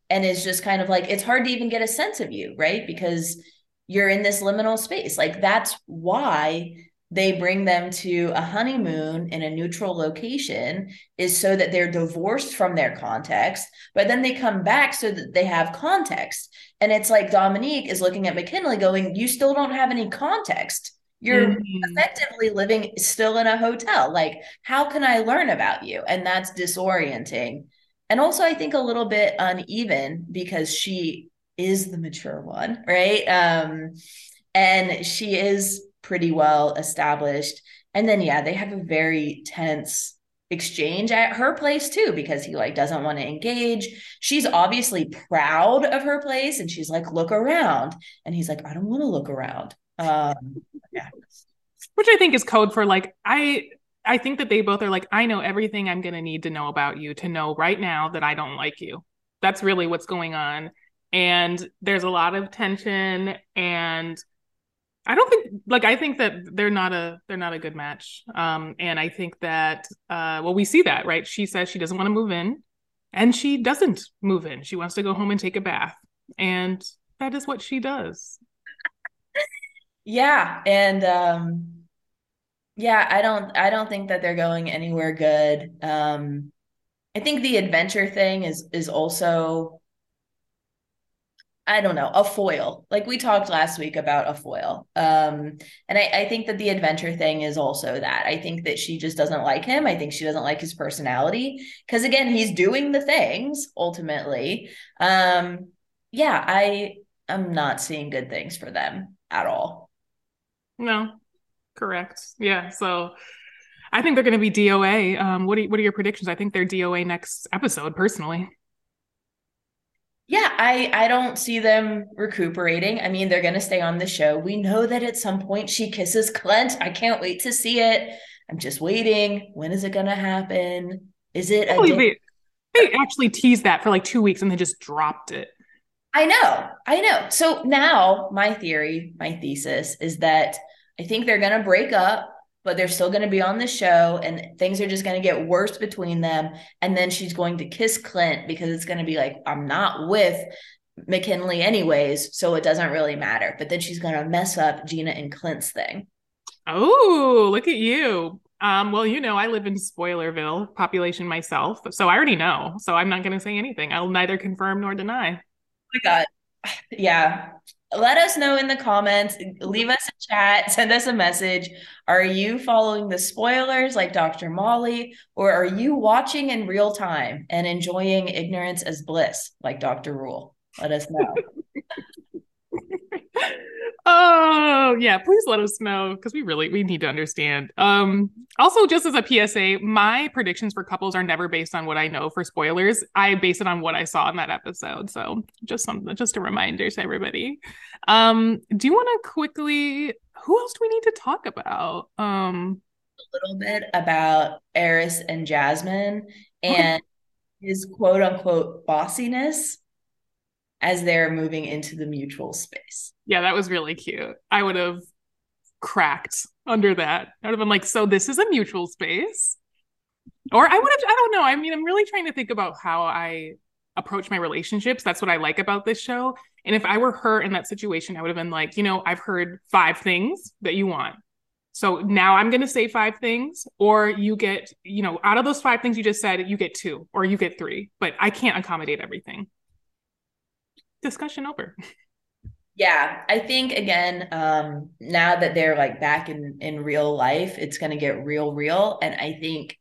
and is just kind of like, it's hard to even get a sense of you, right? Because you're in this liminal space. Like that's why they bring them to a honeymoon in a neutral location is so that they're divorced from their context, but then they come back so that they have context. And it's like Dominique is looking at McKinley going, You still don't have any context. You're mm-hmm. effectively living still in a hotel. Like, how can I learn about you? And that's disorienting. And also, I think a little bit uneven because she is the mature one, right? Um, and she is pretty well established. And then yeah, they have a very tense exchange at her place too because he like doesn't want to engage. She's obviously proud of her place and she's like look around and he's like I don't want to look around. Um yeah. Which I think is code for like I I think that they both are like I know everything I'm going to need to know about you to know right now that I don't like you. That's really what's going on. And there's a lot of tension and I don't think like I think that they're not a they're not a good match. Um and I think that uh well we see that, right? She says she doesn't want to move in and she doesn't move in. She wants to go home and take a bath. And that is what she does. Yeah, and um yeah, I don't I don't think that they're going anywhere good. Um I think the adventure thing is is also I don't know, a foil. Like we talked last week about a foil. Um, and I, I think that the adventure thing is also that. I think that she just doesn't like him. I think she doesn't like his personality. Cause again, he's doing the things ultimately. Um, yeah, I am not seeing good things for them at all. No, correct. Yeah. So I think they're going to be DOA. Um, what, are, what are your predictions? I think they're DOA next episode, personally yeah, I I don't see them recuperating. I mean, they're going to stay on the show. We know that at some point she kisses Clint. I can't wait to see it. I'm just waiting. When is it going to happen? Is it a they, they actually teased that for like 2 weeks and they just dropped it. I know. I know. So now my theory, my thesis is that I think they're going to break up but they're still going to be on the show and things are just going to get worse between them and then she's going to kiss clint because it's going to be like i'm not with mckinley anyways so it doesn't really matter but then she's going to mess up gina and clint's thing oh look at you um, well, you know, I live in Spoilerville population myself, so I already know. So I'm not going to say anything. I'll neither confirm nor deny. My God. Yeah. Let us know in the comments. Leave us a chat. Send us a message. Are you following the spoilers like dr Mali or are you watching in real time and enjoying ignorance as bliss like dr rule? Let us know oh yeah please let us know because we really we need to understand. Um also just as a psa my predictions for couples are never based on what i know for spoilers. I base it on what i saw in that episode so just something just a reminder to everybody. Um do you want to quickly who else do we need to talk about? Um a little bit about Airris and jasmine and his quote unquote bossiness as they're moving into the mutual space. Yeah, that was really cute. I would have cracked under that. I would have been like, so this is a mutual space. Or I would have, I don't know. I mean, I'm really trying to think about how I approach my relationships. That's what I like about this show. And if I were her in that situation, I would have been like, you know, I've heard five things that you want. So now I'm going to say five things, or you get, you know, out of those five things you just said, you get two or you get three, but I can't accommodate everything discussion over. Yeah, I think again, um, now that they're like back in in real life, it's going to get real, real, and I think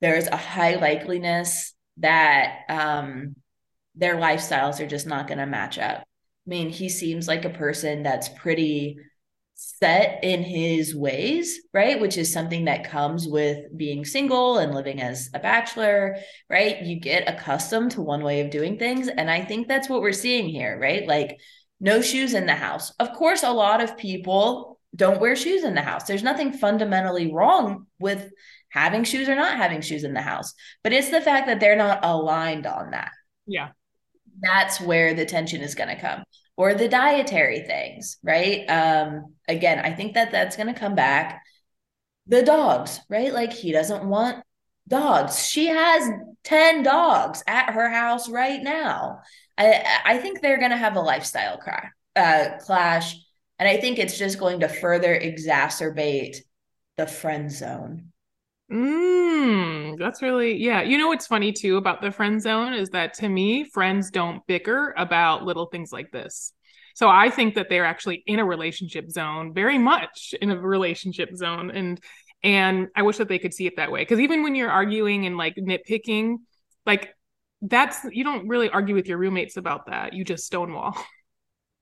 there's a high likeliness that um, their lifestyles are just not going to match up. I mean, he seems like a person that's pretty set in his ways, right? Which is something that comes with being single and living as a bachelor, right? You get accustomed to one way of doing things. And I think that's what we're seeing here, right? Like, no shoes in the house. Of course, a lot of people don't wear shoes in the house. There's nothing fundamentally wrong with having shoes or not having shoes in the house, but it's the fact that they're not aligned on that. Yeah. That's where the tension is going to come or the dietary things, right? Um, again, I think that that's going to come back. The dogs, right? Like he doesn't want dogs. She has 10 dogs at her house right now. I, I think they're going to have a lifestyle crash, uh, clash. And I think it's just going to further exacerbate the friend zone. Mm, that's really yeah. You know what's funny too about the friend zone is that to me, friends don't bicker about little things like this. So I think that they're actually in a relationship zone, very much in a relationship zone. And and I wish that they could see it that way. Because even when you're arguing and like nitpicking, like that's you don't really argue with your roommates about that. You just stonewall.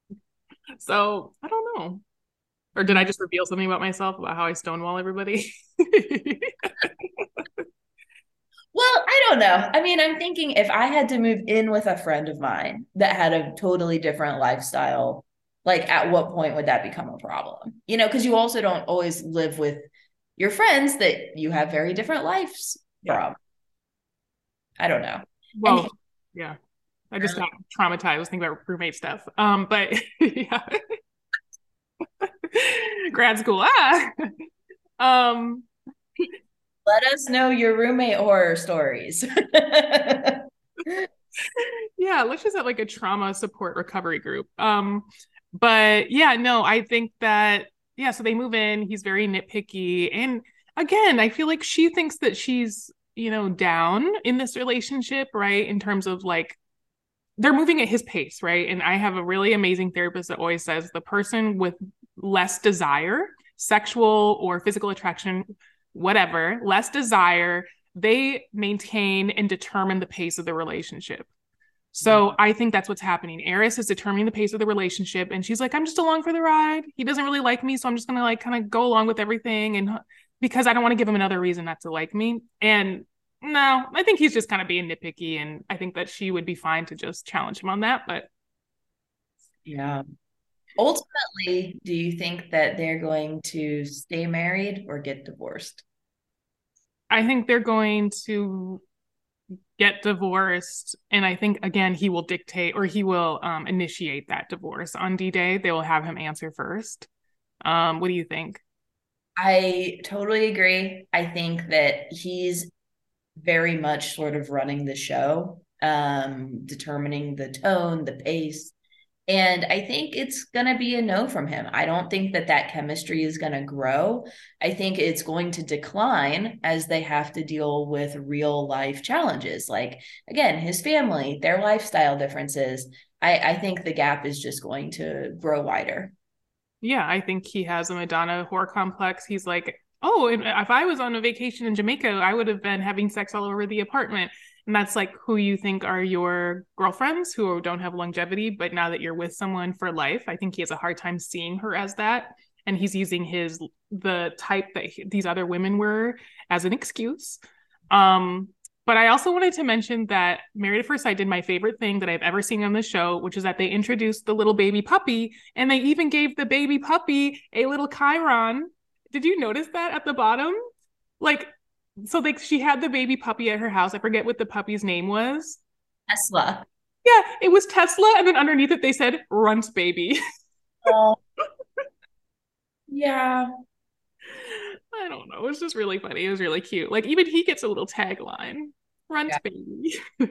so I don't know. Or did I just reveal something about myself about how I stonewall everybody? Well, I don't know. I mean, I'm thinking if I had to move in with a friend of mine that had a totally different lifestyle, like at what point would that become a problem? You know, because you also don't always live with your friends that you have very different lives yeah. from. I don't know. Well, and, yeah. I just got traumatized. I was thinking about roommate stuff. Um, but yeah. Grad school, ah. um let us know your roommate horror stories. yeah, let's just have like a trauma support recovery group. Um, but yeah, no, I think that yeah, so they move in, he's very nitpicky. And again, I feel like she thinks that she's, you know, down in this relationship, right? In terms of like they're moving at his pace, right? And I have a really amazing therapist that always says the person with less desire, sexual or physical attraction whatever, less desire, they maintain and determine the pace of the relationship. So mm-hmm. I think that's what's happening. Airris is determining the pace of the relationship, and she's like, "I'm just along for the ride. He doesn't really like me, so I'm just gonna like kind of go along with everything." And because I don't want to give him another reason not to like me. And no, I think he's just kind of being nitpicky, and I think that she would be fine to just challenge him on that. But yeah, ultimately, do you think that they're going to stay married or get divorced? I think they're going to get divorced. And I think, again, he will dictate or he will um, initiate that divorce on D Day. They will have him answer first. Um, what do you think? I totally agree. I think that he's very much sort of running the show, um, determining the tone, the pace, and I think it's going to be a no from him. I don't think that that chemistry is going to grow. I think it's going to decline as they have to deal with real life challenges. Like, again, his family, their lifestyle differences. I, I think the gap is just going to grow wider. Yeah, I think he has a Madonna whore complex. He's like, oh, if I was on a vacation in Jamaica, I would have been having sex all over the apartment. And that's like who you think are your girlfriends who don't have longevity but now that you're with someone for life i think he has a hard time seeing her as that. And he's using his the type that he, these other women were as an excuse. Um but I also wanted to mention that Married at First Sight did my favorite thing that I've ever seen on the show, which is that they introduced the little baby puppy and they even gave the baby puppy a little chyron. Did you notice that at the bottom? Like so like she had the baby puppy at her house. I forget what the puppy's name was. Tesla. Yeah, it was Tesla, and then underneath it they said Runt baby. oh. Yeah. I don't know. It was just really funny. It was really cute. Like even he gets a little tagline. Runt yeah. baby.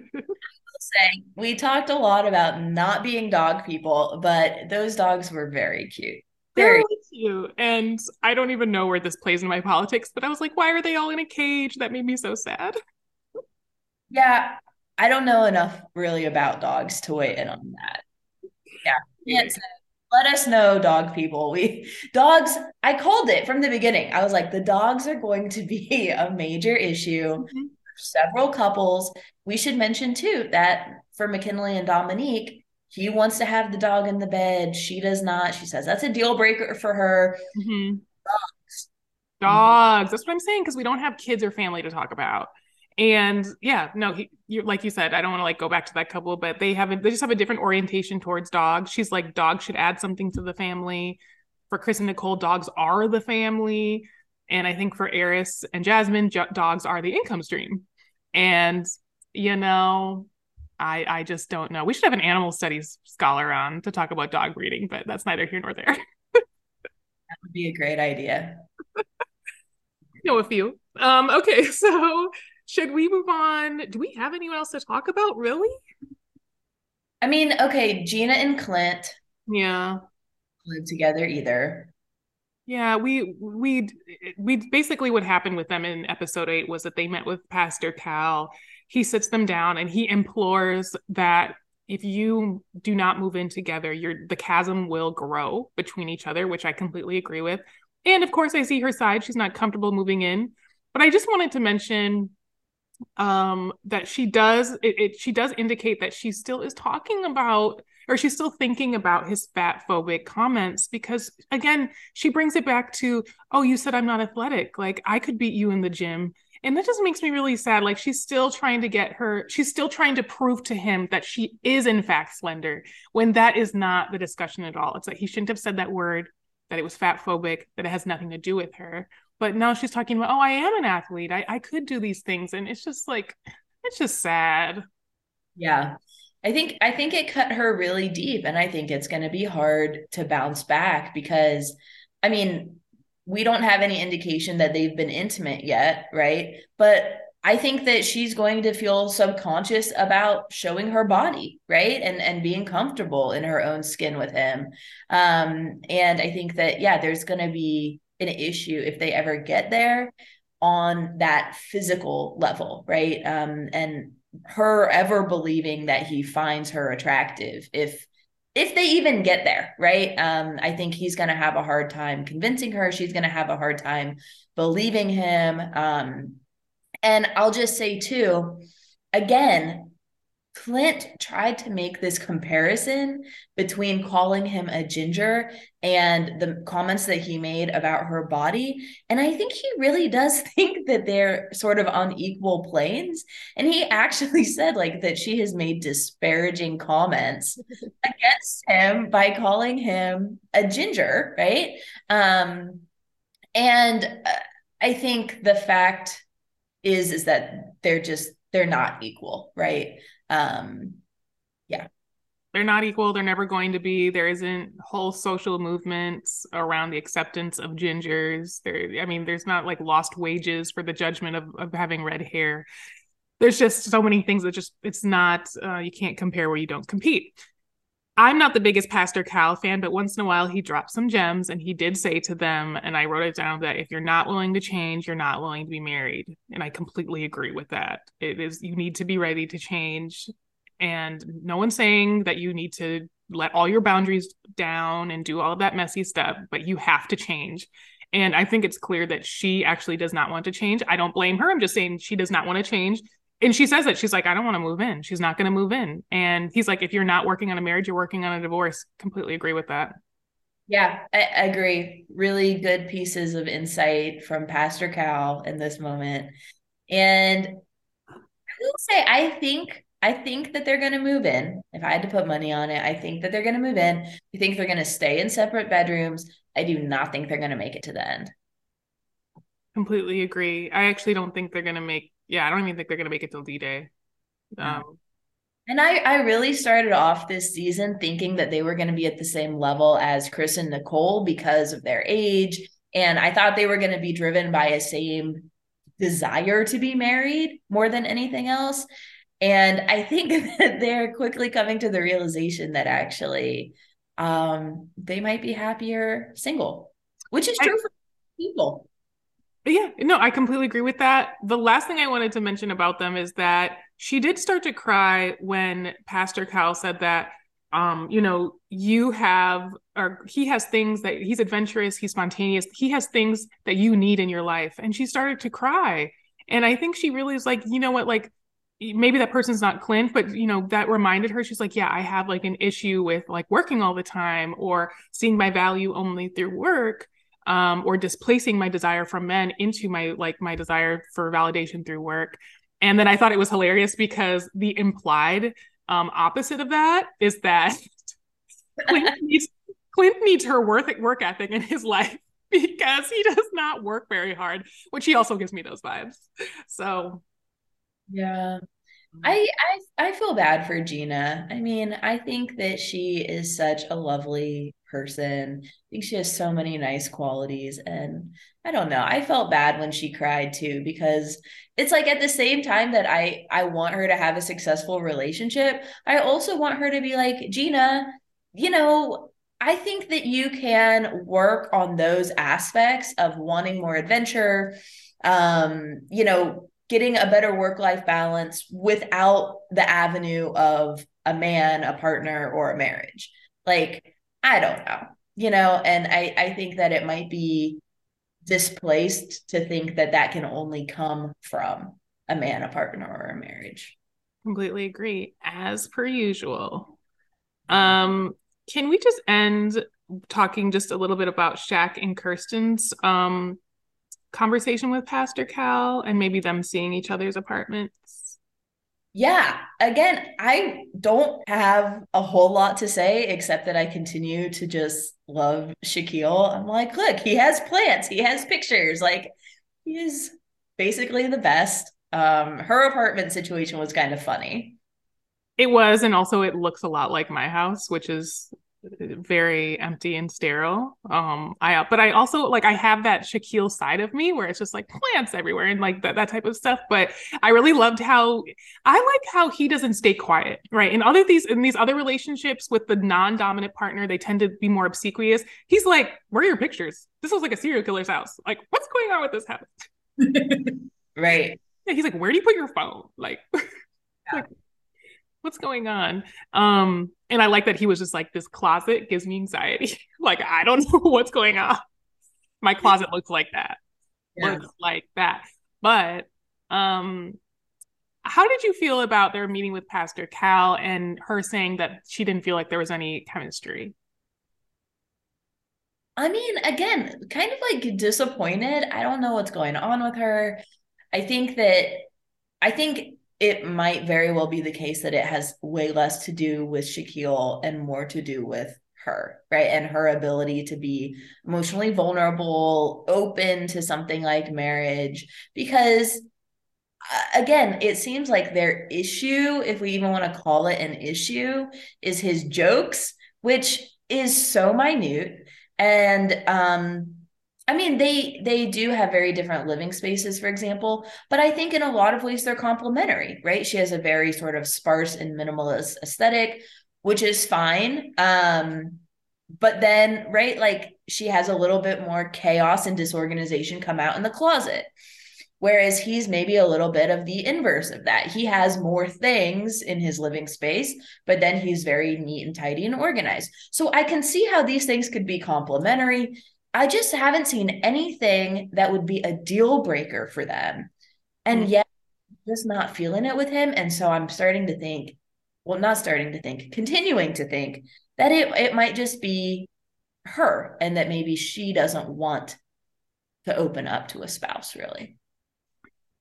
say we talked a lot about not being dog people, but those dogs were very cute. Very cute. And I don't even know where this plays in my politics, but I was like, why are they all in a cage? That made me so sad. Yeah, I don't know enough really about dogs to weigh in on that. Yeah, Let us know, dog people. We dogs. I called it from the beginning. I was like, the dogs are going to be a major issue. Mm-hmm. Several couples. We should mention too that for McKinley and Dominique, he wants to have the dog in the bed. She does not. She says that's a deal breaker for her. Mm-hmm. Dogs. Dogs. That's what I'm saying because we don't have kids or family to talk about. And yeah, no, he, you, like you said, I don't want to like go back to that couple, but they have a, they just have a different orientation towards dogs. She's like, dogs should add something to the family. For Chris and Nicole, dogs are the family. And I think for Airris and Jasmine, j- dogs are the income stream. And you know, I I just don't know. We should have an animal studies scholar on to talk about dog breeding, but that's neither here nor there. that would be a great idea. know a few. Um, okay, so should we move on? Do we have anyone else to talk about, really? I mean, okay, Gina and Clint. Yeah. Live together either. Yeah, we we we basically what happened with them in episode 8 was that they met with Pastor Cal. He sits them down and he implores that if you do not move in together, your the chasm will grow between each other, which I completely agree with. And of course, I see her side. She's not comfortable moving in. But I just wanted to mention um that she does it, it she does indicate that she still is talking about or she's still thinking about his fat phobic comments because again she brings it back to oh you said i'm not athletic. Like i could beat you in the gym. And that just makes me really sad. Like she's still trying to get her she's still trying to prove to him that she is in fact slender when that is not the discussion at all. It's like he shouldn't have said that word that it was fat phobic that it has nothing to do with her. But now she's talking about oh i am an athlete. I, I could do these things. And it's just like it's just sad. Yeah i think i think it cut her really deep and i think it's going to be hard to bounce back because i mean we don't have any indication that they've been intimate yet right but I think that she's going to feel subconscious about showing her body, right? And and being comfortable in her own skin with him. Um, and I think that yeah, there's going to be an issue if they ever get there on that physical level, right? Um, and her ever believing that he finds her attractive if if they even get there right? Um i think he's going to have a hard time convincing her. She's going to have a hard time believing him. Um and i'll just say too again Clint tried to make this comparison between calling him a ginger and the comments that he made about her body. And I think he really does think that they're sort of on equal planes. And he actually said, like, that she has made disparaging comments against him by calling him a ginger, right? Um, and uh, I think the fact is, is that they're just, they're not equal, right? Um yeah. They're not equal. They're never going to be. There isn't whole social movements around the acceptance of gingers. There i mean there's not like lost wages for the judgment of, of having red hair. There's just so many things that just it's not uh, you can't compare where you don't compete i'm not the biggest pastor cal fan but once in a while he drops some gems and he did say to them and i wrote it down that if you're not willing to change you're not willing to be married and i completely agree with that it is you need to be ready to change and no one's saying that you need to let all your boundaries down and do all of that messy stuff, but you have to change. And I think it's clear that she actually does not want to change. I don't blame her. I'm just saying she does not want to change. And she says that she's like, I don't want to move in. She's not going to move in. And he's like, if you're not working on a marriage, you're working on a divorce. Completely agree with that. Yeah, I, I agree. Really good pieces of insight from Pastor Cal in this moment. And I will say, I think I think that they're going to move in. If I had to put money on it, I think that they're going to move in. I think they're going to stay in separate bedrooms. I do not think they're going to make it to the end. Completely agree. I actually don't think they're going to make. Yeah, I don't even think they're going to make it till D Day. Um, and I, I really started off this season thinking that they were going to be at the same level as Chris and Nicole because of their age. And I thought they were going to be driven by a same desire to be married more than anything else. And I think that they're quickly coming to the realization that actually um, they might be happier single, which is true I, for people. Yeah, no, I completely agree with that. The last thing I wanted to mention about them is that she did start to cry when Pastor Cal said that um you know you have or he has things that he's adventurous he's spontaneous he has things that you need in your life and she started to cry and i think she really is like you know what like maybe that person's not Clint, but you know, that reminded her, she's like, yeah, I have like an issue with like working all the time or seeing my value only through work. Um, or displacing my desire from men into my like my desire for validation through work. And then I thought it was hilarious because the implied um, opposite of that is that Clint needs Clint needs her work work ethic in his life because he does not work very hard, which he also gives me those vibes. So yeah. Mm-hmm. I, I I feel bad for Gina. I mean, I think that she is such a lovely person. I think she has so many nice qualities and I don't know. I felt bad when she cried too because it's like at the same time that I I want her to have a successful relationship, I also want her to be like, "Gina, you know, I think that you can work on those aspects of wanting more adventure, um, you know, getting a better work life balance without the avenue of a man, a partner, or a marriage. Like, I don't know, you know, and I, I think that it might be displaced to think that that can only come from a man, a partner, or a marriage. Completely agree, as per usual. Um, can we just end talking just a little bit about Shaq and Kirsten's um conversation with Pastor Cal and maybe them seeing each other's apartments? Yeah, again, I don't have a whole lot to say except that I continue to just love Shaquille. I'm like, look, he has plants, he has pictures, like he is basically the best. Um, her apartment situation was kind of funny. It was, and also it looks a lot like my house, which is very empty and sterile. Um, I but I also like I have that Shaquille side of me where it's just like plants everywhere and like that that type of stuff. But I really loved how I like how he doesn't stay quiet, right? In other these in these other relationships with the non-dominant partner, they tend to be more obsequious. He's like, "Where are your pictures? This looks like a serial killer's house. Like, what's going on with this house?" right. Yeah, he's like, "Where do you put your phone?" Like, yeah. like what's going on? Um, and I like that he was just like, this closet gives me anxiety. like, I don't know what's going on. My closet looks like that. Yeah. Looks like that. But um, how did you feel about their meeting with Pastor Cal and her saying that she didn't feel like there was any chemistry? I mean, again, kind of like disappointed. I don't know what's going on with her. I think that I think it might very well be the case that it has way less to do with Shaquille and more to do with her, right? And her ability to be emotionally vulnerable, open to something like marriage. Because uh, again, it seems like their issue, if we even want to call it an issue, is his jokes, which is so minute. And um, I mean, they they do have very different living spaces, for example, but I think in a lot of ways they're complementary, right? She has a very sort of sparse and minimalist aesthetic, which is fine. Um, but then, right, like she has a little bit more chaos and disorganization come out in the closet. Whereas he's maybe a little bit of the inverse of that. He has more things in his living space, but then he's very neat and tidy and organized. So I can see how these things could be complementary. I just haven't seen anything that would be a deal breaker for them. And mm-hmm. yet, just not feeling it with him. And so I'm starting to think, well, not starting to think, continuing to think that it, it might just be her and that maybe she doesn't want to open up to a spouse, really.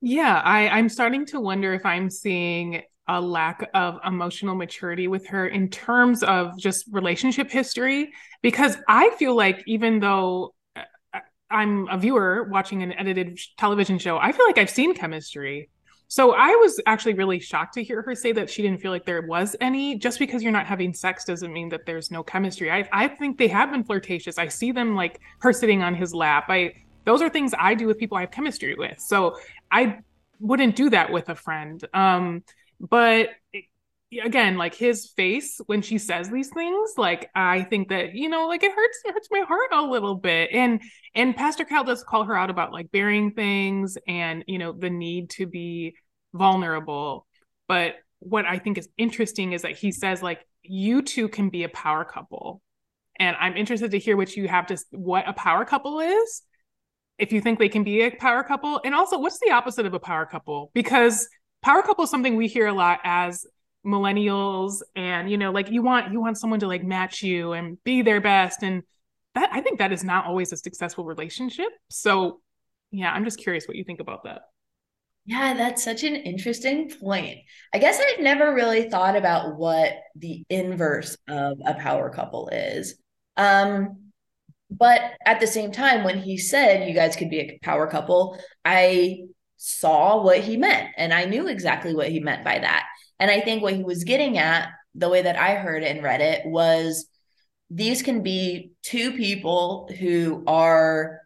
Yeah, I, I'm starting to wonder if I'm seeing a lack of emotional maturity with her in terms of just relationship history. Because i feel like even though uh, uh, i'm a viewer watching an edited television show i feel like i've seen chemistry. So i was actually really shocked to hear her say that she didn't feel like there was any. Just because you're not having sex doesn't mean that there's no chemistry. I, I think they have been flirtatious. I see them like her sitting on his lap. I those are things i do with people i have chemistry with. So i wouldn't do that with a friend. Um but again like his face when she says these things like i think that you know like it hurts it hurts my heart a little bit. And and pastor cal does call her out about like burying things and you know the need to be vulnerable. But what i think is interesting is that he says like you two can be a power couple. And i'm interested to hear what you have to what a power couple is if you think they can be a power couple. And also what's the opposite of a power couple? Because power couple is something we hear a lot as millennials and you know like you want you want someone to like match you and be their best. And that i think that is not always a successful relationship. So yeah i'm just curious what you think about that. Yeah that's such an interesting point. I guess i've never really thought about what the inverse of a power couple is. Um but at the same time when he said you guys could be a power couple i saw what he meant and I knew exactly what he meant by that. And I think what he was getting at, the way that I heard and read it, was these can be two people who are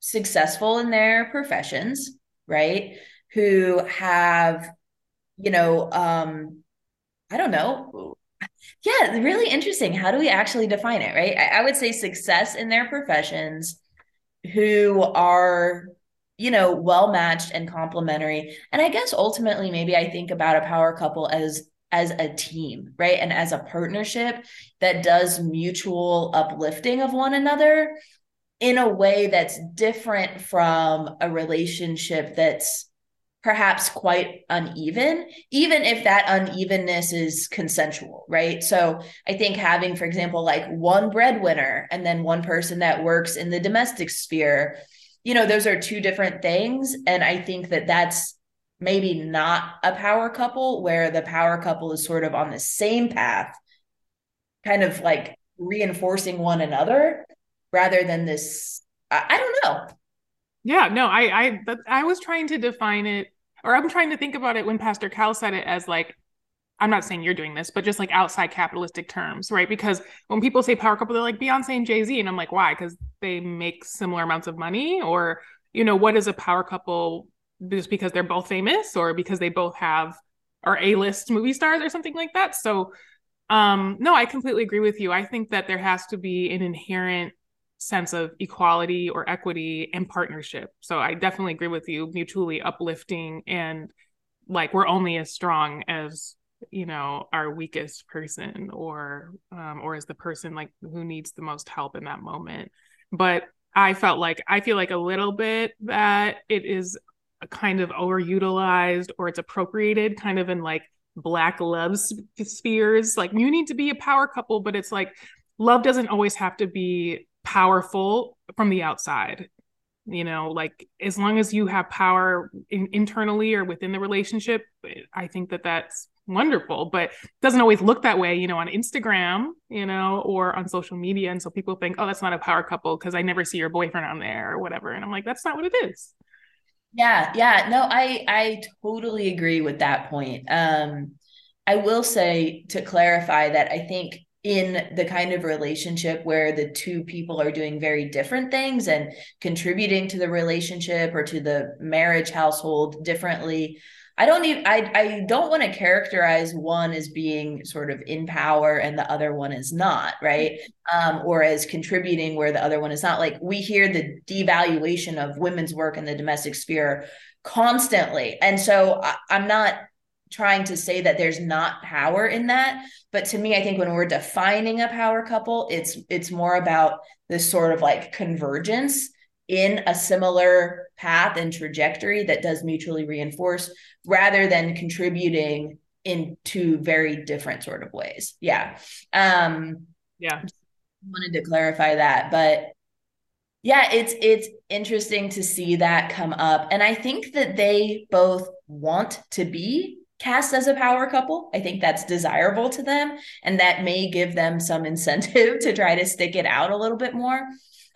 successful in their professions, right? Who have, you know, um, I don't know, Yeah, really interesting. How do we actually define it, right? I, I would say success in their professions who are you know well matched and complementary and i guess ultimately maybe i think about a power couple as as a team right and as a partnership that does mutual uplifting of one another in a way that's different from a relationship that's perhaps quite uneven, even if that unevenness is consensual, right? So I think having, for example, like one breadwinner and then one person that works in the domestic sphere, you know, those are two different things. And I think that that's maybe not a power couple where the power couple is sort of on the same path, kind of like reinforcing one another rather than this. I, I don't know. Yeah, no, I I I was trying to define it or I'm trying to think about it when Pastor Cal said it as like, I'm not saying you're doing this, but just like outside capitalistic terms, right? Because when people say power couple, they're like Beyonce and Jay Z. And I'm like, why? Because they make similar amounts of money? Or, you know, what is a power couple just because they're both famous or because they both have are A-list movie stars or something like that? So um no, I completely agree with you. I think that there has to be an inherent sense of equality or equity and partnership. So I definitely agree with you, mutually uplifting and like we're only as strong as you know our weakest person or um or as the person like who needs the most help in that moment. But I felt like I feel like a little bit that it is kind of overutilized or it's appropriated kind of in like black love spheres like you need to be a power couple but it's like love doesn't always have to be powerful from the outside you know like as long as you have power in, internally or within the relationship i think that that's wonderful but doesn't always look that way you know on instagram you know or on social media. And so people think oh that's not a power couple because i never see your boyfriend on there or whatever. And i'm like that's not what it is. Yeah yeah. No i i totally agree with that point. Um i will say to clarify that i think in the kind of relationship where the two people are doing very different things and contributing to the relationship or to the marriage household differently i don't even i, I don't want to characterize one as being sort of in power and the other one is not right? Um, or as contributing where the other one is not. Like we hear the devaluation of women's work in the domestic sphere constantly. And so I, i'm not trying to say that there's not power in that but to me i think when we're defining a power couple it's it's more about this sort of like convergence in a similar path and trajectory that does mutually reinforce rather than contributing in two very different sort of ways yeah um yeah wanted to clarify that but yeah it's it's interesting to see that come up and i think that they both want to be cast as a power couple. I think that's desirable to them, and that may give them some incentive to try to stick it out a little bit more.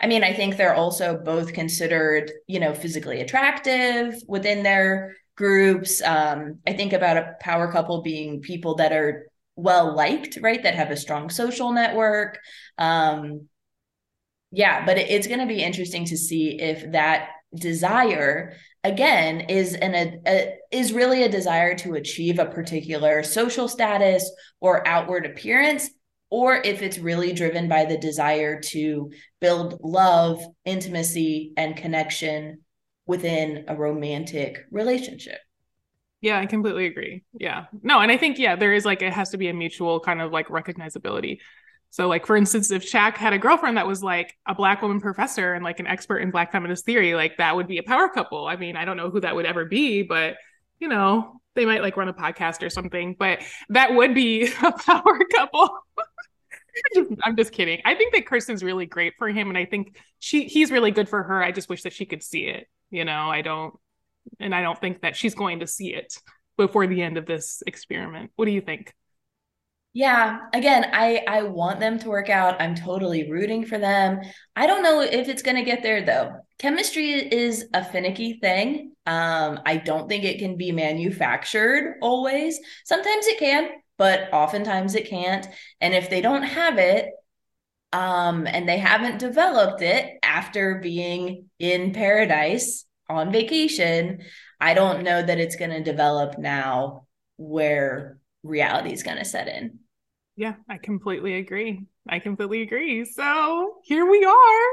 I mean, I think they're also both considered, you know, physically attractive within their groups. Um, I think about a power couple being people that are well liked, right? That have a strong social network. Um, yeah, but it, it's going to be interesting to see if that desire again is an a, a, is really a desire to achieve a particular social status or outward appearance or if it's really driven by the desire to build love intimacy and connection within a romantic relationship yeah i completely agree yeah no and i think yeah there is like it has to be a mutual kind of like recognizability so, like for instance, if Shaq had a girlfriend that was like a black woman professor and like an expert in black feminist theory, like that would be a power couple. I mean, I don't know who that would ever be, but you know, they might like run a podcast or something. But that would be a power couple. I'm just kidding. I think that Kirsten's really great for him, and I think she he's really good for her. I just wish that she could see it. You know, I don't, and I don't think that she's going to see it before the end of this experiment. What do you think? Yeah, again, I I want them to work out. I'm totally rooting for them. I don't know if it's going to get there though. Chemistry is a finicky thing. Um I don't think it can be manufactured always. Sometimes it can, but oftentimes it can't. And if they don't have it, um and they haven't developed it after being in paradise on vacation, I don't know that it's going to develop now where reality is going to set in. Yeah, I completely agree. I completely agree. So here we are.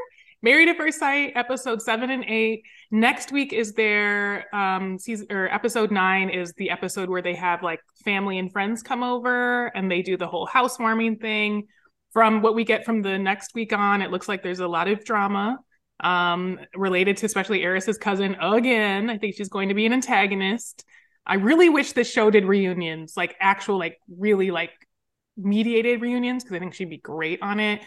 Married at First Sight, episode seven and eight. Next week is their um season or episode nine is the episode where they have like family and friends come over and they do the whole housewarming thing. From what we get from the next week on, it looks like there's a lot of drama um related to especially Airris's cousin again. I think she's going to be an antagonist. I really wish this show did reunions, like actual, like really like mediated reunions, because I think she'd be great on it.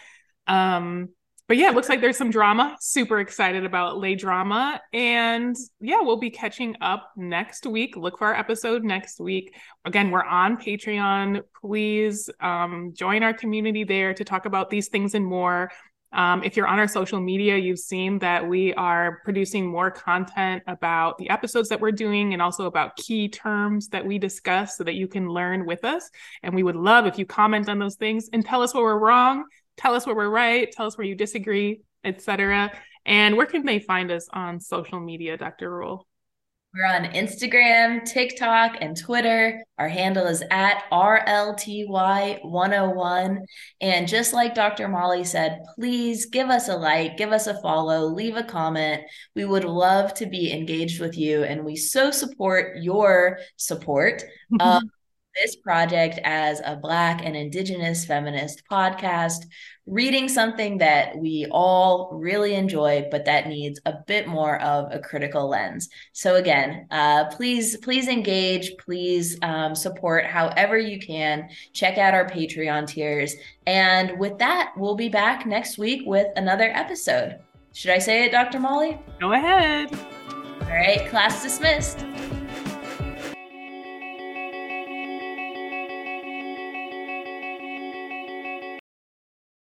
Um, but yeah, it looks like there's some drama. Super excited about lay drama. And yeah, we'll be catching up next week. Look for our episode next week. Again, we're on Patreon. Please um, join our community there to talk about these things and more. Um, if you're on our social media, you've seen that we are producing more content about the episodes that we're doing and also about key terms that we discuss so that you can learn with us. And we would love if you comment on those things and tell us where we're wrong, tell us where we're right, tell us where you disagree, etc. And where can they find us on social media, Dr. Rule? We're on Instagram, TikTok, and Twitter. Our handle is at RLTY101. And just like Dr. Mali said, please give us a like, give us a follow, leave a comment. We would love to be engaged with you. And we so support your support of this project as a Black and Indigenous feminist podcast reading something that we all really enjoy, but that needs a bit more of a critical lens. So again, uh, please, please engage, please um, support however you can. Check out our Patreon tiers. And with that, we'll be back next week with another episode. Should I say it, Dr. Mali? Go ahead. All right, class dismissed.